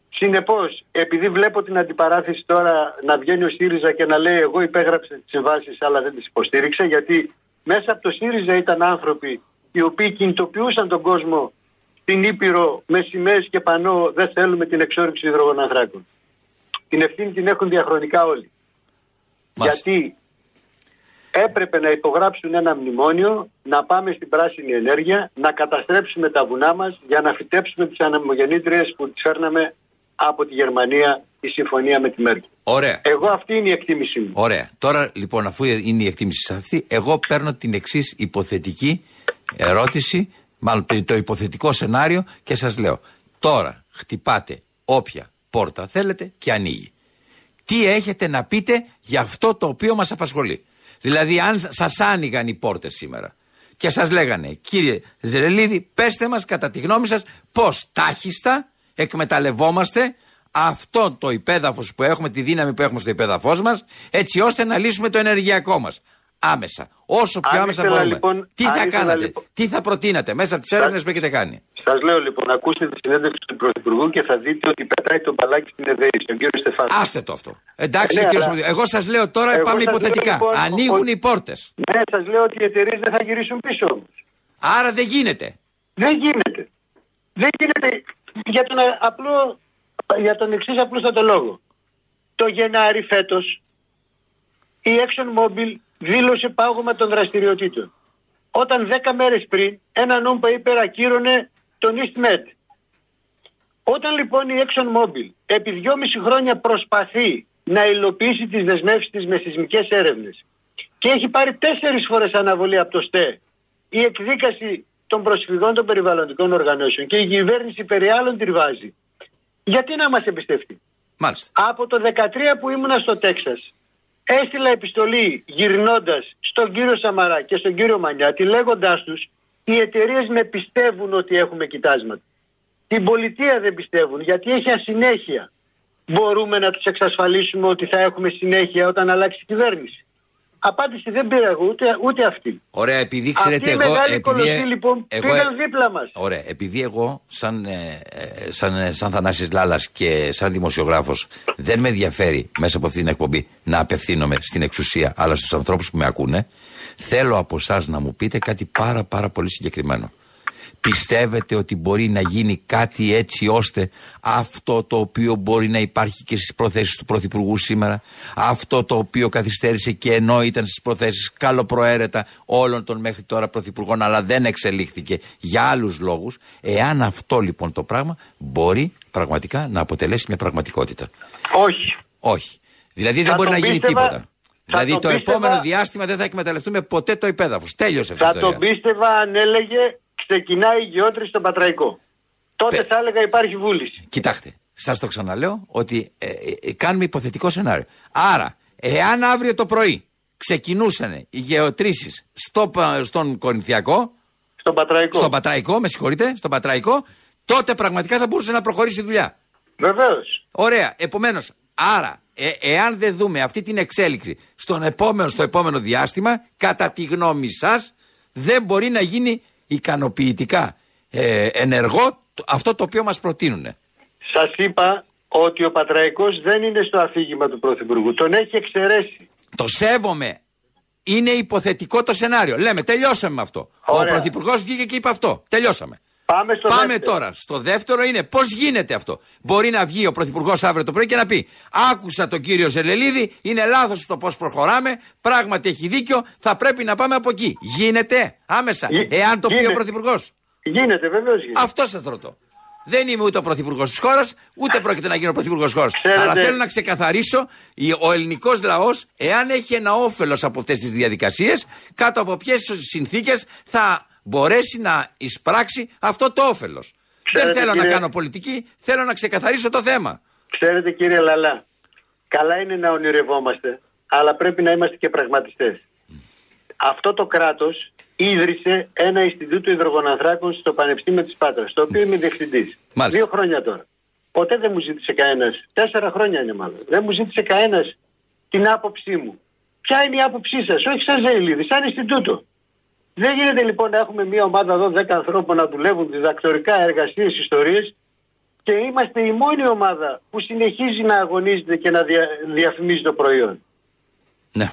Συνεπώς, επειδή βλέπω την αντιπαράθεση τώρα να βγαίνει ο ΣΥΡΙΖΑ και να λέει εγώ υπέγραψα τις συμβάσεις αλλά δεν τις υποστήριξα γιατί μέσα από το ΣΥΡΙΖΑ ήταν άνθρωποι οι οποίοι κινητοποιούσαν τον κόσμο στην Ήπειρο με σημαίες και πανό δεν θέλουμε την εξόρυξη υδρογονανθράκων. Την ευθύνη την έχουν διαχρονικά όλοι. Μάλιστα. Γιατί έπρεπε να υπογράψουν ένα μνημόνιο, να πάμε στην πράσινη ενέργεια, να καταστρέψουμε τα βουνά μας για να φυτέψουμε τις ανεμογεννήτριες που τις φέρναμε από τη Γερμανία η συμφωνία με τη Μέρκελ. Ωραία. Εγώ αυτή είναι η εκτίμησή μου. Ωραία. Τώρα λοιπόν, αφού είναι η εκτίμηση σε αυτή, εγώ παίρνω την εξής υποθετική ερώτηση, μάλλον το, το υποθετικό σενάριο και σας λέω. Τώρα χτυπάτε όποια πόρτα θέλετε και ανοίγει. Τι έχετε να πείτε για αυτό το οποίο μας απασχολεί; Δηλαδή, αν σα άνοιγαν οι πόρτες σήμερα και σας λέγανε, κύριε Ζερελίδη, πέστε μας κατά τη γνώμη σας πώς τάχιστα εκμεταλλευόμαστε αυτό το υπέδαφος που έχουμε, τη δύναμη που έχουμε στο υπέδαφό μας, έτσι ώστε να λύσουμε το ενεργειακό μας. Άμεσα. Όσο πιο Αν άμεσα ήθελα, μπορούμε. λοιπόν, τι αν θα ήθελα, κάνατε, λοιπόν- τι θα προτείνατε; Μέσα από τις έρευνες που έχετε κάνει. Σας λέω λοιπόν, ακούστε τη συνέντευξη του Πρωθυπουργού και θα δείτε ότι πετάει το μπαλάκι στην ΕΔΕΗ, στον κύριο Στεφάνος. Άστε το αυτό. Εντάξει, Ε, ναι, κύριε αλλά- Σμουδίου. Εγώ σας λέω τώρα, Εγώ πάμε σας λέω, υποθετικά. λοιπόν, Ανοίγουν ο- οι πόρτες. Ναι, σας λέω ότι οι εταιρείες δεν θα γυρίσουν πίσω όμως. Άρα δεν γίνεται. Δεν γίνεται. Δεν γίνεται για τον απλό, για τον εξής απλούστατο λόγο. Το Γενάρη φέτος η ExxonMobil δήλωσε πάγωμα των δραστηριοτήτων. Όταν 10 μέρες πριν ένα νόμο υπερακύρωνε τον EastMed. Όταν λοιπόν η ExxonMobil επί δυόμιση χρόνια προσπαθεί να υλοποιήσει τις δεσμεύσεις της με σεισμικές έρευνες και έχει πάρει τέσσερις φορές αναβολή από το ΣΤΕ η εκδίκαση των προσφυγών των περιβαλλοντικών οργανώσεων και η κυβέρνηση περί άλλων τη βάζει. Γιατί να μας εμπιστευτεί; Μάλιστα. Από το 13 που ήμουνα στο Τέξας έστειλα επιστολή γυρνώντας στον κύριο Σαμαρά και στον κύριο Μανιάτη λέγοντάς τους οι εταιρείες με πιστεύουν ότι έχουμε κοιτάσματα. Την πολιτεία δεν πιστεύουν γιατί έχει ασυνέχεια. Μπορούμε να τους εξασφαλίσουμε ότι θα έχουμε συνέχεια όταν αλλάξει η κυβέρνηση. Απάντηση δεν πήρα εγώ ούτε, ούτε αυτή. Ωραία, επειδή ξέρετε Αυτοί οι εγώ. μεγάλοι επειδή, κολοσσοί λοιπόν εγώ- πήγαν δίπλα μας. Ωραία, επειδή εγώ σαν, ε, ε, σαν, ε, σαν Θανάσης Λάλας και σαν δημοσιογράφος δεν με ενδιαφέρει μέσα από αυτή την εκπομπή να απευθύνομαι στην εξουσία αλλά στους ανθρώπους που με ακούνε θέλω από εσάς να μου πείτε κάτι πάρα πάρα πολύ συγκεκριμένο. Πιστεύετε ότι μπορεί να γίνει κάτι έτσι ώστε αυτό το οποίο μπορεί να υπάρχει και στις προθέσεις του Πρωθυπουργού σήμερα, αυτό το οποίο καθυστέρησε και ενώ ήταν στις προθέσεις καλοπροαίρετα όλων των μέχρι τώρα Πρωθυπουργών αλλά δεν εξελίχθηκε για άλλους λόγους, εάν αυτό λοιπόν το πράγμα μπορεί πραγματικά να αποτελέσει μια πραγματικότητα. Όχι. Όχι. Δηλαδή δεν Θα μπορεί το να γίνει πίστευα- τίποτα. θα Δηλαδή το το πίστευα- επόμενο διάστημα δεν θα εκμεταλλευτούμε ποτέ το υπέδαφος. Τέλειωσε αυτή η Θα ιστορία. τον πίστευα αν έλεγε ξεκινάει η γεώτρηση στο Πατραϊκό. Τότε Πε- θα έλεγα υπάρχει βούληση. Κοιτάξτε, σας το ξαναλέω ότι ε, ε, ε, κάνουμε υποθετικό σενάριο. Άρα, εάν αύριο το πρωί ξεκινούσαν οι γεωτρήσεις στο, πα- στον Κορινθιακό, Στον Πατραϊκό. στον Πατραϊκό, με συγχωρείτε, στον Πατραϊκό, τότε πραγματικά θα μπορούσε να προχωρήσει η δουλειά. Βεβαίως. Ωραία. Επομένως, άρα, ε, εάν δεν δούμε αυτή την εξέλιξη στον επόμενο, στο επόμενο διάστημα, κατά τη γνώμη σας, δεν μπορεί να γίνει ικανοποιητικά ε, ενεργό το- αυτό το οποίο μας προτείνουν. Σας είπα ότι ο Πατραϊκός δεν είναι στο αφήγημα του Πρωθυπουργού. Τον έχει εξαιρέσει. Το σέβομαι. Είναι υποθετικό το σενάριο. Λέμε, τελειώσαμε με αυτό. Ωραία. Ο Πρωθυπουργός βγήκε και είπε αυτό. Τελειώσαμε. Πάμε στο Πάμε δεύτερο. τώρα. Στο δεύτερο είναι πώς γίνεται αυτό. Μπορεί να βγει ο Πρωθυπουργός αύριο το πρωί και να πει: Άκουσα τον κύριο Ζελελίδη, είναι λάθος το πώς προχωράμε. Πράγματι έχει δίκιο, θα πρέπει να πάμε από εκεί. Γίνεται άμεσα. Γι- Εάν το πει ο γίνεται. Πρωθυπουργός. Γίνεται, βεβαίως γίνεται. Αυτό σας ρωτώ. Δεν είμαι ούτε ο πρωθυπουργός της χώρας, ούτε πρόκειται να γίνω ο πρωθυπουργός τη χώρας. Ξέρετε- Αλλά θέλω να ξεκαθαρίσω η- ο ελληνικός λαός, εάν έχει ένα όφελος από αυτές τις διαδικασίες, κάτω από ποιες συνθήκες θα μπορέσει να εισπράξει αυτό το όφελος. Δεν Ξέρετε, θέλω να κύριε- κάνω πολιτική, θέλω να ξεκαθαρίσω το θέμα. Ξέρετε κύριε Λαλά, καλά είναι να ονειρευόμαστε, αλλά πρέπει να είμαστε και πραγματιστές. Αυτό το κράτος ίδρυσε ένα Ινστιτούτο Ιδρογονανθράκων στο Πανεπιστήμιο της Πάτρας, το οποίο είμαι διευθυντής. Μάλιστα. Δύο χρόνια τώρα. Ποτέ δεν μου ζήτησε κανένας, τέσσερα χρόνια είναι μάλλον, δεν μου ζήτησε κανένας την άποψή μου. Ποια είναι η άποψή σας, όχι σαν Ζεϊλίδη, σαν Ινστιτούτο. Δεν γίνεται λοιπόν να έχουμε μια ομάδα εδώ 10 ανθρώπων να δουλεύουν διδακτορικά εργασίες, ιστορίες και είμαστε η μόνη ομάδα που συνεχίζει να αγωνίζεται και να δια, διαφημίζει το προϊόν. Ναι.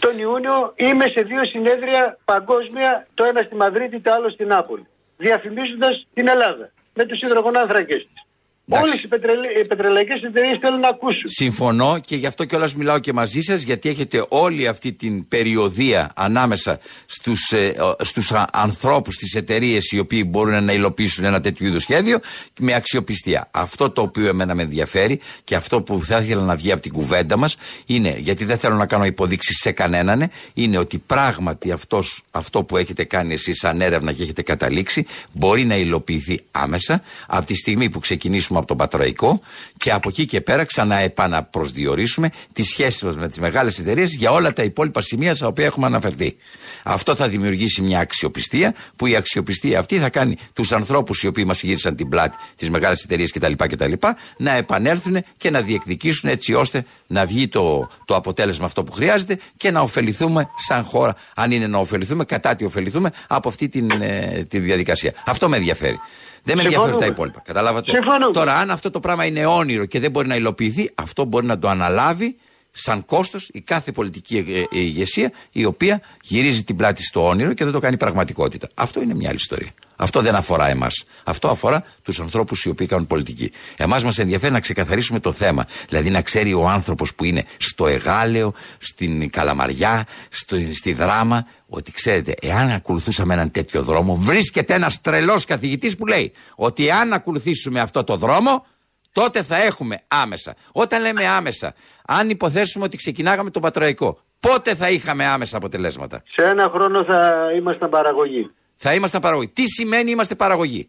Τον Ιούνιο είμαι σε δύο συνέδρια παγκόσμια, το ένα στη Μαδρίτη, το άλλο στην Νάπολη. Διαφημίζοντας την Ελλάδα με τους υδρογονάνθρακες της. Όλες οι, πετρελα... οι πετρελαϊκές εταιρείες θέλουν να ακούσουν. Συμφωνώ και γι' αυτό κιόλας μιλάω και μαζί σας, γιατί έχετε όλη αυτή την περιοδία ανάμεσα στους ε, στους ανθρώπους τη εταιρείες οι οποίοι μπορούν να υλοποιήσουν ένα τέτοιο είδου σχέδιο με αξιοπιστία. Αυτό το οποίο εμένα με ενδιαφέρει και αυτό που θα ήθελα να βγει από την κουβέντα μας είναι, γιατί δεν θέλω να κάνω υποδείξεις σε κανέναν, είναι ότι πράγματι αυτός, αυτό που έχετε κάνει εσείς σαν έρευνα και έχετε καταλήξει μπορεί να υλοποιηθεί άμεσα από τη στιγμή που ξεκινήσουμε από τον Πατραϊκό και από εκεί και πέρα ξαναεπαναπροσδιορίσουμε τις σχέσεις μας με τις μεγάλες εταιρείες για όλα τα υπόλοιπα σημεία στα οποία έχουμε αναφερθεί. Αυτό θα δημιουργήσει μια αξιοπιστία που η αξιοπιστία αυτή θα κάνει τους ανθρώπους οι οποίοι μας γύρισαν την πλάτη, τι μεγάλε εταιρείε κτλ, κτλ. να επανέλθουν και να διεκδικήσουν έτσι ώστε να βγει το, το αποτέλεσμα αυτό που χρειάζεται και να ωφεληθούμε σαν χώρα, αν είναι να ωφεληθούμε, κατά τι ωφεληθούμε από αυτή την, ε, τη διαδικασία. Αυτό με ενδιαφέρει. Δεν με ενδιαφέρουν τα υπόλοιπα. Καταλάβατε; Τώρα, αν αυτό το πράγμα είναι όνειρο και δεν μπορεί να υλοποιηθεί, αυτό μπορεί να το αναλάβει σαν κόστος η κάθε πολιτική ε, ε, ηγεσία η οποία γυρίζει την πλάτη στο όνειρο και δεν το κάνει πραγματικότητα. Αυτό είναι μια άλλη ιστορία. Αυτό δεν αφορά εμάς. Αυτό αφορά τους ανθρώπους οι οποίοι κάνουν πολιτική. Εμάς μας ενδιαφέρει να ξεκαθαρίσουμε το θέμα. Δηλαδή να ξέρει ο άνθρωπος που είναι στο Εγάλεο, στην Καλαμαριά, στο, στη Δράμα, ότι ξέρετε, εάν ακολουθούσαμε έναν τέτοιο δρόμο, βρίσκεται ένας τρελός καθηγητής που λέει ότι εάν ακολουθήσουμε αυτό το δρόμο, τότε θα έχουμε άμεσα. Όταν λέμε άμεσα, αν υποθέσουμε ότι ξεκινάγαμε τον πατροϊκό, πότε θα είχαμε άμεσα αποτελέσματα; Σε ένα χρόνο θα ήμασταν παραγωγή. Θα ήμασταν παραγωγή. Τι σημαίνει είμαστε παραγωγή;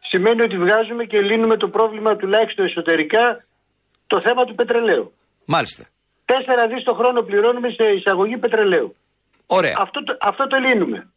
Σημαίνει ότι βγάζουμε και λύνουμε το πρόβλημα τουλάχιστον εσωτερικά το θέμα του πετρελαίου. Μάλιστα. Τέσσερα δις το χρόνο πληρώνουμε σε εισαγωγή πετρελαίου. Ωραία. Αυτό, το, αυτό το λύνουμε.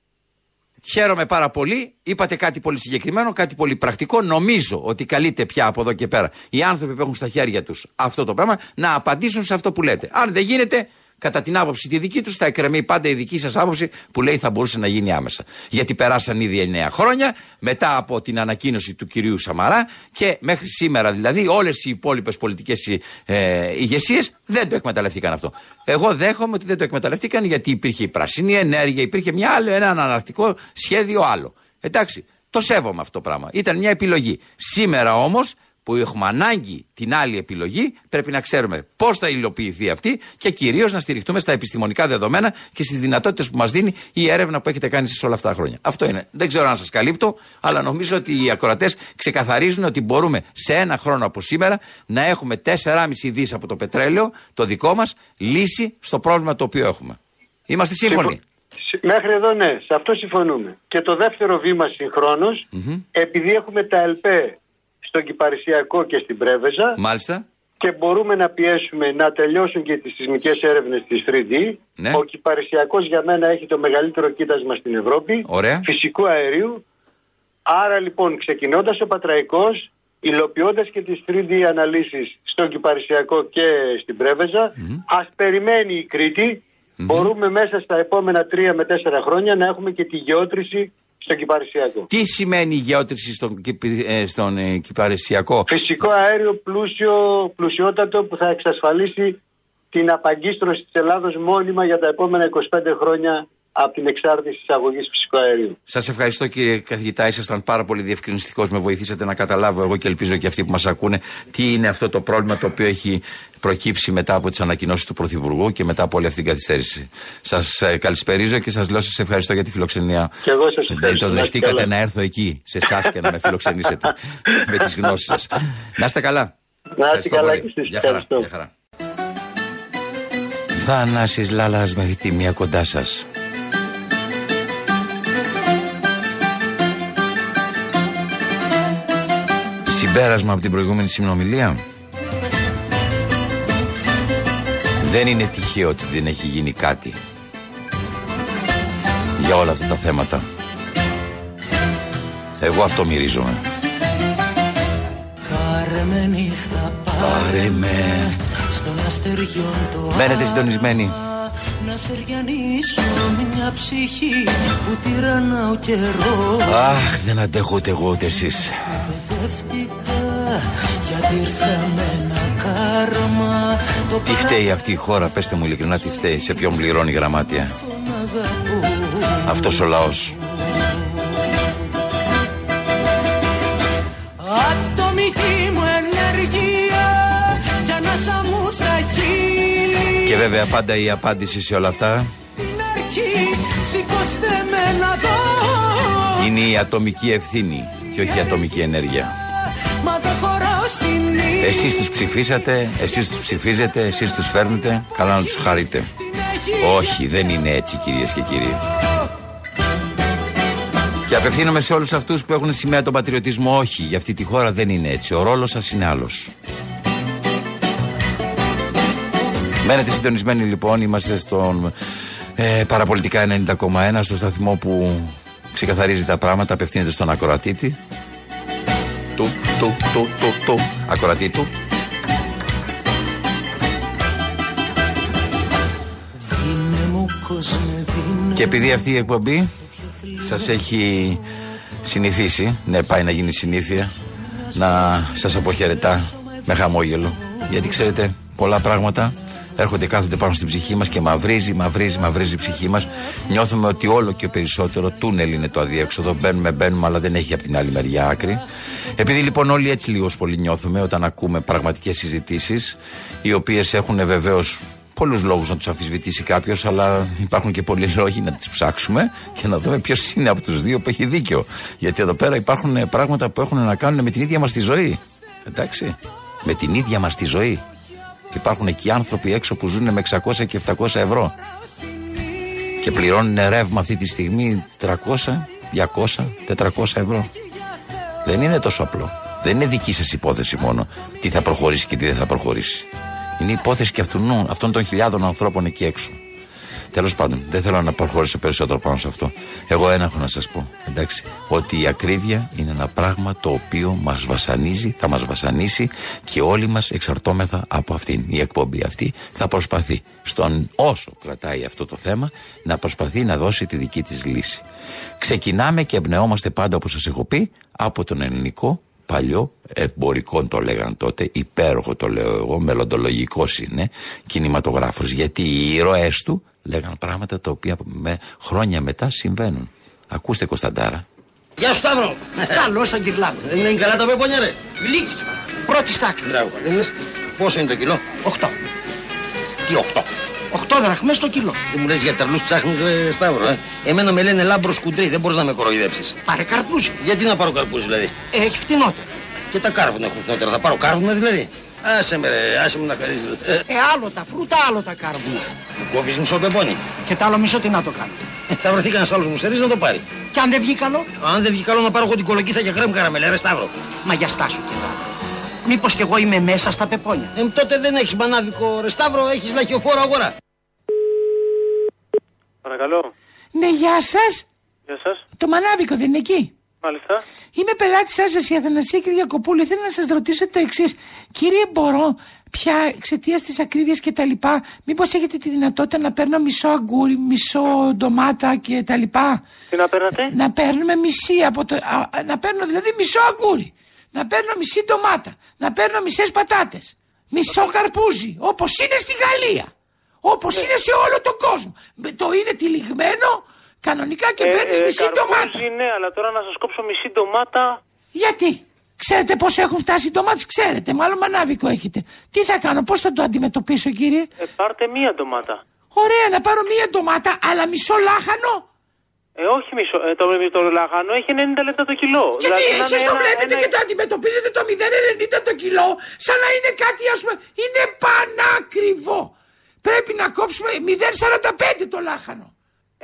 Χαίρομαι πάρα πολύ. Είπατε κάτι πολύ συγκεκριμένο, κάτι πολύ πρακτικό. Νομίζω ότι καλείται πια από εδώ και πέρα οι άνθρωποι που έχουν στα χέρια τους αυτό το πράγμα να απαντήσουν σε αυτό που λέτε. Αν δεν γίνεται, κατά την άποψη τη δική τους, θα εκκρεμεί πάντα η δική σας άποψη που λέει θα μπορούσε να γίνει άμεσα. Γιατί περάσαν ήδη 9 χρόνια μετά από την ανακοίνωση του κυρίου Σαμαρά και μέχρι σήμερα δηλαδή όλες οι υπόλοιπες πολιτικές ε, ηγεσίες δεν το εκμεταλλευτήκαν αυτό. Εγώ δέχομαι ότι δεν το εκμεταλλευτήκαν γιατί υπήρχε η πρασίνη ενέργεια, υπήρχε μια άλλο, ένα αναλλακτικό σχέδιο άλλο. Εντάξει, το σέβομαι αυτό το πράγμα. Ήταν μια επιλογή. Σήμερα όμως που έχουμε ανάγκη την άλλη επιλογή, πρέπει να ξέρουμε πώς θα υλοποιηθεί αυτή και κυρίως να στηριχτούμε στα επιστημονικά δεδομένα και στις δυνατότητες που μας δίνει η έρευνα που έχετε κάνει σε όλα αυτά τα χρόνια. Αυτό είναι. Δεν ξέρω αν σας καλύπτω, αλλά νομίζω ότι οι ακροατές ξεκαθαρίζουν ότι μπορούμε σε ένα χρόνο από σήμερα να έχουμε 4,5 δις από το πετρέλαιο, το δικό μας, λύση στο πρόβλημα το οποίο έχουμε. Είμαστε σύμφωνοι; Μέχρι εδώ ναι, σε αυτό συμφωνούμε. Και το δεύτερο βήμα επειδή έχουμε τα ΕΛΠΕ στον Κυπαρισιακό και στην Πρέβεζα. Μάλιστα. Και μπορούμε να πιέσουμε να τελειώσουν και τις σεισμικές έρευνες της 3D. Ναι. Ο Κυπαρισιακός για μένα έχει το μεγαλύτερο κοίτασμα στην Ευρώπη. Ωραία. Φυσικού αερίου. Άρα λοιπόν ξεκινώντας ο Πατραϊκός, υλοποιώντας και τις 3D αναλύσεις στον Κυπαρισιακό και στην Πρέβεζα, mm ας περιμένει η Κρήτη. Μπορούμε μέσα στα επόμενα τρία με τέσσερα χρόνια να έχουμε και τη γεώτρηση στο Κυπαρισιακό. Τι σημαίνει η γεώτρηση στον, ε, στον ε, Κυπαρισιακό; Φυσικό αέριο πλούσιο, πλουσιότατο που θα εξασφαλίσει την απαγκίστρωση της Ελλάδος μόνιμα για τα επόμενα 25 χρόνια από την εξάρτηση εισαγωγή φυσικού αερίου. Σας ευχαριστώ κύριε καθηγητά, ήσασταν πάρα πολύ διευκρινιστικός. Με βοηθήσατε να καταλάβω εγώ και ελπίζω και αυτοί που μας ακούνε τι είναι αυτό το πρόβλημα το οποίο έχει προκύψει μετά από τις ανακοινώσεις του Πρωθυπουργού και μετά από όλη αυτή την καθυστέρηση. Σας ε, καλησπερίζω και σας λέω σας ευχαριστώ για τη φιλοξενία. Και εγώ σας ευχαριστώ. Δεν το δεχτήκατε να έρθω εκεί σε εσάς και να με φιλοξενήσετε με τις γνώσεις σας. Να είστε καλά. Να είστε καλά και εσείς. Ευχαριστώ. Θάνασης Λάλας μέχρι τη μία κοντά σας. Συμπέρασμα από την προηγούμενη συνομιλία. Δεν είναι τυχαίο ότι δεν έχει γίνει κάτι για όλα αυτά τα θέματα. Εγώ αυτό μυρίζομαι. Πάρε με νύχτα, πάρε με στον αστεριόν το Μένετε συντονισμένοι. Να σεριανίσω μια ψυχή που τυραννά ο καιρό Αχ, δεν αντέχω ούτε εγώ ούτε εσείς. Παιδεύτηκα γιατί ήρθα με ένα κάρμα το Τι φταίει αυτή η χώρα, πέστε μου ειλικρινά τι φταίει, σε ποιον πληρώνει η γραμμάτια. Αυτός ο λαός. Ατομική μου βέβαια πάντα η απάντηση σε όλα αυτά την αρχή Σηκώστε με να δω είναι η ατομική ευθύνη και όχι η ατομική ενέργεια. Μα δεν χωράω στην ύλη Εσείς τους ψηφίσατε, εσείς τους ψηφίζετε, εσείς τους φέρνετε, καλά να τους χαρείτε. Όχι, δεν είναι έτσι κυρίες και κύριοι. Και απευθύνομαι σε όλους αυτούς που έχουν σημαία τον πατριωτισμό. Όχι, για αυτή τη χώρα δεν είναι έτσι. Ο ρόλος σας είναι άλλος. Μένετε συντονισμένοι λοιπόν, είμαστε στον ε, Παραπολιτικά 90,1, στο σταθμό που ξεκαθαρίζει τα πράγματα, απευθύνεται στον ακροατήτη. Του, του, του, του, του, ακροατή του. Δίνε μου κόσμε δίνε Και επειδή αυτή η εκπομπή σας έχει συνηθίσει, ναι πάει να γίνει συνήθεια, να σας αποχαιρετά με χαμόγελο. Γιατί ξέρετε, πολλά πράγματα έρχονται κάθονται πάνω στην ψυχή μας και μαυρίζει, μαυρίζει, μαυρίζει η ψυχή μας. Νιώθουμε ότι όλο και περισσότερο τούνελ είναι το αδιέξοδο. Μπαίνουμε, μπαίνουμε, αλλά δεν έχει από την άλλη μεριά άκρη. Επειδή λοιπόν όλοι έτσι λίγο πολύ νιώθουμε όταν ακούμε πραγματικές συζητήσεις, οι οποίες έχουν βεβαίως πολλούς λόγους να τους αμφισβητήσει κάποιος, αλλά υπάρχουν και πολλοί λόγοι να τις ψάξουμε και να δούμε ποιος είναι από τους δύο που έχει δίκιο. Γιατί εδώ πέρα υπάρχουν ε, πράγματα που έχουν να κάνουν με την ίδια μας τη ζωή. Εντάξει. Με την ίδια μας τη ζωή. Και υπάρχουν εκεί άνθρωποι έξω που ζουν με 600 και 700 ευρώ. Και πληρώνουν ρεύμα αυτή τη στιγμή 300, 200, 400 ευρώ. Δεν είναι τόσο απλό. Δεν είναι δική σας υπόθεση μόνο τι θα προχωρήσει και τι δεν θα προχωρήσει. Είναι υπόθεση και αυτού, αυτών των χιλιάδων ανθρώπων εκεί έξω. Τέλος πάντων, δεν θέλω να προχωρήσω περισσότερο πάνω σε αυτό. Εγώ ένα έχω να σας πω. Εντάξει, ότι η ακρίβεια είναι ένα πράγμα το οποίο μας βασανίζει, θα μας βασανίσει και όλοι μας εξαρτώμεθα από αυτήν. Η εκπομπή αυτή θα προσπαθεί, στον όσο κρατάει αυτό το θέμα, να προσπαθεί να δώσει τη δική της λύση. Ξεκινάμε και εμπνεόμαστε πάντα, όπως σας έχω πει, από τον ελληνικό παλιό εμπορικό το λέγαν τότε, υπέροχο το λέω εγώ, μελλοντολογικός είναι, κινηματογράφος. Γιατί οι ήρωές του λέγαν πράγματα τα οποία με χρόνια μετά συμβαίνουν. Ακούστε Κωνσταντάρα. Γεια σου Σταύρο. Καλός σαν κυρλάβο. Δεν είναι καλά τα πεπόνια ρε. Μιλίκη. Πρώτη τάξη. Μπράβο. Δεν λες πόσο είναι το κιλό; 8. Τι 8. 8 δραχμές το κιλό. Δεν μου λες για τερλούς ψάχνεις ρε Σταύρο. Ε. Εμένα με λένε λάμπρος σκουντρί. Δεν μπορείς να με κοροϊδέψεις. Πάρε καρπούζι. Γιατί να πάρω καρπούζι δηλαδή; Έχει φτηνότερο. Και τα κάρβουνα έχουν φθηνότερα. Θα πάρω κάρβουνα δηλαδή; Άσε με ρε, άσε μου να χαρίζεις. Ε, Ε, άλλο τα φρούτα, άλλο τα κάρβουνα. μου κόβεις μισό πεπόνι. Και το άλλο μισό τι να το κάνω. Ε, θα βρεθεί κανένας άλλος μου στερείς να το πάρει. Και αν δεν βγει καλό, Αν δεν βγει καλό να πάρω εγώ την κολοκύθα για κρέμ καραμελέ ρε Σταύρο. μα για στάσου κυρλάβο. Μήπως κι εγώ είμαι μέσα στα πεπόνια. Ε, τότε δεν έχεις μανάβικο ρε Σταύρο, έχεις λαχιοφόρο αγορά. Παρακαλώ. Ναι, γεια σας. Γεια σας. Το μανάβικο δεν είναι εκεί. Μάλιστα. Είμαι πελάτης σας, η Αθανασία Κυριακοπούλου. Ήθελα να σας ρωτήσω το εξής. Κύριε, μπορώ πια εξαιτίας της ακρίβειας και τα λοιπά, μήπως έχετε τη δυνατότητα να παίρνω μισό αγκούρι, μισό ντομάτα και τα λοιπά; Τι να παίρνατε; Να παίρνουμε μισή από το. α, α, να παίρνω δηλαδή μισό αγκούρι. Να παίρνω μισή ντομάτα. Να παίρνω μισές πατάτες. Μισό καρπούζι. Όπως είναι στη Γαλλία. Όπως Ναι. είναι σε όλο τον κόσμο. Με- Το είναι τυλιγμένο κανονικά και Ε, παίρνεις ε, μισή καρπούζι, ντομάτα. Ναι, αλλά τώρα να σας κόψω μισή ντομάτα. Γιατί; Ξέρετε πώς έχουν φτάσει οι ντομάτες, ξέρετε. Μάλλον μανάβικο έχετε. Τι θα κάνω, πώς θα το αντιμετωπίσω, κύριε; Ε, πάρτε μία ντομάτα. Ωραία, να πάρω μία ντομάτα, αλλά μισό λάχανο; Ε, όχι μισό. Ε, το, το λαχανό έχει 90 λεπτά το κιλό. Γιατί να εσείς είναι το ένα- βλέπετε ένα- και το αντιμετωπίζετε το 0,90 το κιλό, σαν να είναι κάτι, ας πούμε. Είναι πανάκριβο. Πρέπει να κόψουμε 0,45 το λάχανο.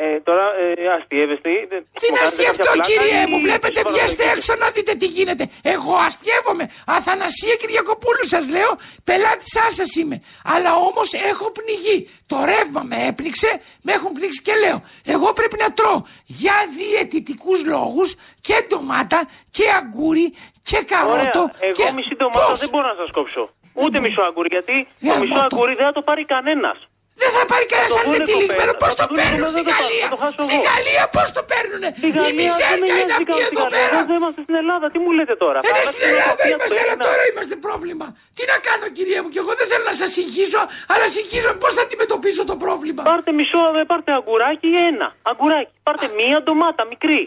Ε, τώρα ε, αστείευεστε. ή δεν- Τι μου να κάνετε αστιευτώ, κάποια πλάκα κύριε ή μου, βλέπετε, σας βγαίνετε παραπλανείτε; έξω να δείτε τι γίνεται. Εγώ αστιεύομαι. Αθανασία Κυριακοπούλου σας λέω, πελάτης σα είμαι. Αλλά όμως έχω πνιγεί. Το ρεύμα με έπνιξε, με έχουν πνίξει και λέω. Εγώ πρέπει να τρώω για διαιτητικούς λόγους και ντομάτα και αγκούρι και καρότο. Ωραία. Εγώ και... μισή ντομάτα Πώς; δεν μπορώ να σας κόψω. Ούτε μισό αγκούρι, γιατί Για το μισό μότο. αγκούρι δεν θα το πάρει κανένας. Δεν θα πάρει κανένα το αν είναι πούνε τυλιγμένο. κοπέλα. Πώς Θα το το πούνε παίρνουν κοπέλα, στη δεν το- Γαλλία; θα το χάσω Στη εγώ. Γαλλία πώς το παίρνουνε. Στη Η Γαλλία δεν μιζέρια είναι νοιάζει αυτή καν στη εδώ Γαλλία. πέρα. Εδώ δεν είμαστε στην Ελλάδα. Τι μου λέτε τώρα; Ε, ναι, Πάμε στην Ελλάδα Σοφία είμαστε, του αλλά Έλληνα. τώρα είμαστε πρόβλημα. Τι να κάνω, κυρία μου, και εγώ δεν θέλω να σας συγχύσω, αλλά συγχύσω πώς θα αντιμετωπίσω το πρόβλημα; Πάρτε μισό, ε, πάρτε αγκουράκι ή ένα. Αγκουράκι. Πάρτε μία ντομάτα μικρή.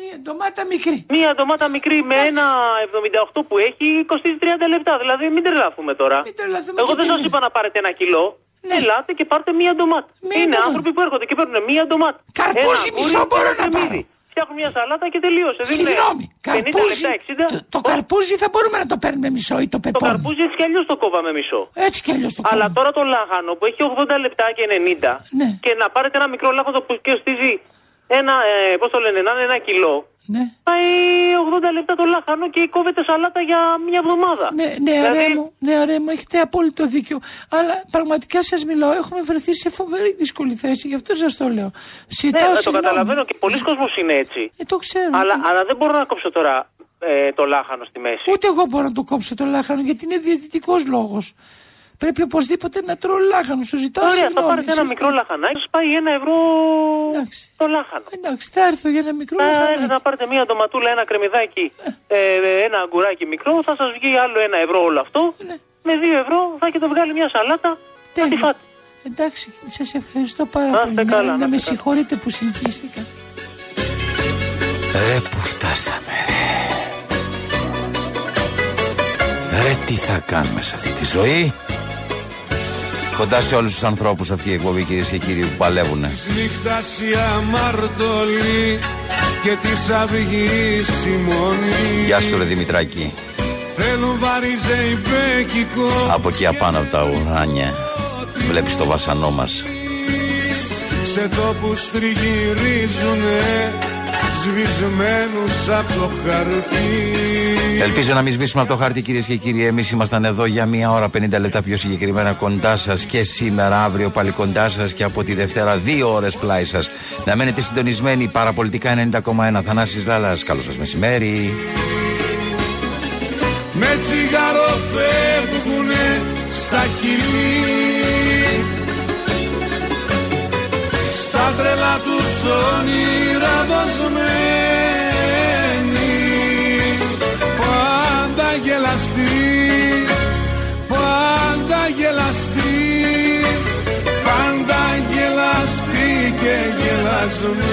Μία ντομάτα μικρή. Μία ντομάτα μικρή με ένα 78 που έχει κοστίζει 30 λεπτά. Δηλαδή μην τρελαθούμε τώρα. Μην τρελαθούμε Εγώ και δεν τι σας λέτε. είπα να πάρετε ένα κιλό. Ελάτε και πάρτε μία ντομάτα. είναι άνθρωποι που έρχονται και παίρνουν μία ντομάτα. Καρπούζι Ένα μισό αγκούρι, μπορώ ένα να κρεμμύδι. Φτιάχνουν μια σαλάτα και τελείωσε. Δεν είναι Συγγνώμη, 50 καρπούζι. λεπτά, 60. Το, το καρπούζι θα μπορούμε να το παίρνουμε μισό ή το Το πεπόνι. καρπούζι έτσι κι αλλιώς το κόβαμε μισό. Έτσι κι αλλιώς το Αλλά κάνουμε. τώρα το λάχανο που έχει 80 λεπτά και 90 Ναι. και να πάρετε ένα μικρό λάχανο που κοστίζει ένα, ε, πώς το λένε, να είναι ένα κιλό. Ναι. Πάει 80 λεπτά το λάχανο και κόβεται σαλάτα για μια εβδομάδα. Ναι, νεαρέ Δηλαδή, μου, νεαρέ μου, έχετε απόλυτο δίκιο. Αλλά πραγματικά σας μιλάω, έχουμε βρεθεί σε φοβερή δύσκολη θέση, γι' αυτό σας το λέω. Ναι, Ζητάω ε, το συγγνώμη. καταλαβαίνω και πολλοί κόσμος είναι έτσι. Ε, το ξέρω. Αλλά, αλλά δεν μπορώ να κόψω τώρα ε, το λάχανο στη μέση. Ούτε εγώ μπορώ να το κόψω το λάχανο γιατί είναι διαιτητικός λόγος. Πρέπει οπωσδήποτε να τρώω λάχανο. Σου ζητάω Ωραία, θα συγγνώμη. πάρετε ένα Εσύ- μικρό λαχανάκι, σας πάει ένα ευρώ το λάχανο. Εντάξει, θα έρθω για ένα μικρό Θα λαχανάκι. έρθετε να πάρετε μία ντοματούλα, ένα κρεμμυδάκι, ε, ένα αγκουράκι μικρό, θα σας βγει άλλο ένα ευρώ όλο αυτό. Ναι. Με δύο ευρώ θα έχετε βγάλει μια σαλάτα, θα τη φάτε. Εντάξει, σας ευχαριστώ πάρα Να πολύ. είστε καλά, να να με είστε καλά. συγχωρείτε που συγχύστηκα. Ρε που φτάσαμε ρε. Ρε τι θα κάνουμε σε αυτή τη ζωή; Κοντά σε όλους τους ανθρώπους αυτή η εκπομπή κυρίες και κύριοι που παλεύουν Της νύχτας η αμαρτωλή και της αυγής η μονή Γεια σου ρε Δημητράκη. Θέλουν βαριζεϊμπέκικο Από εκεί απάνω από τα ουράνια. Βλέπεις το βασανό μας. Σε τόπους τριγυρίζουνε σβησμένους από το χαρτί Ελπίζω να μην σβήσουμε από το χάρτη κυρίες και κύριοι. Εμείς ήμασταν εδώ για μία ώρα 50 λεπτά πιο συγκεκριμένα κοντά σας και σήμερα, αύριο πάλι κοντά σας και από τη Δευτέρα δύο ώρες πλάι σας. Να μένετε συντονισμένοι παραπολιτικά 90,1 Θανάσης Λάλας. Καλό σας μεσημέρι. με τσιγάρο φεύγουνε στα χειλή στα τρελά τους όνειρα δοσμένοι αλλάζουμε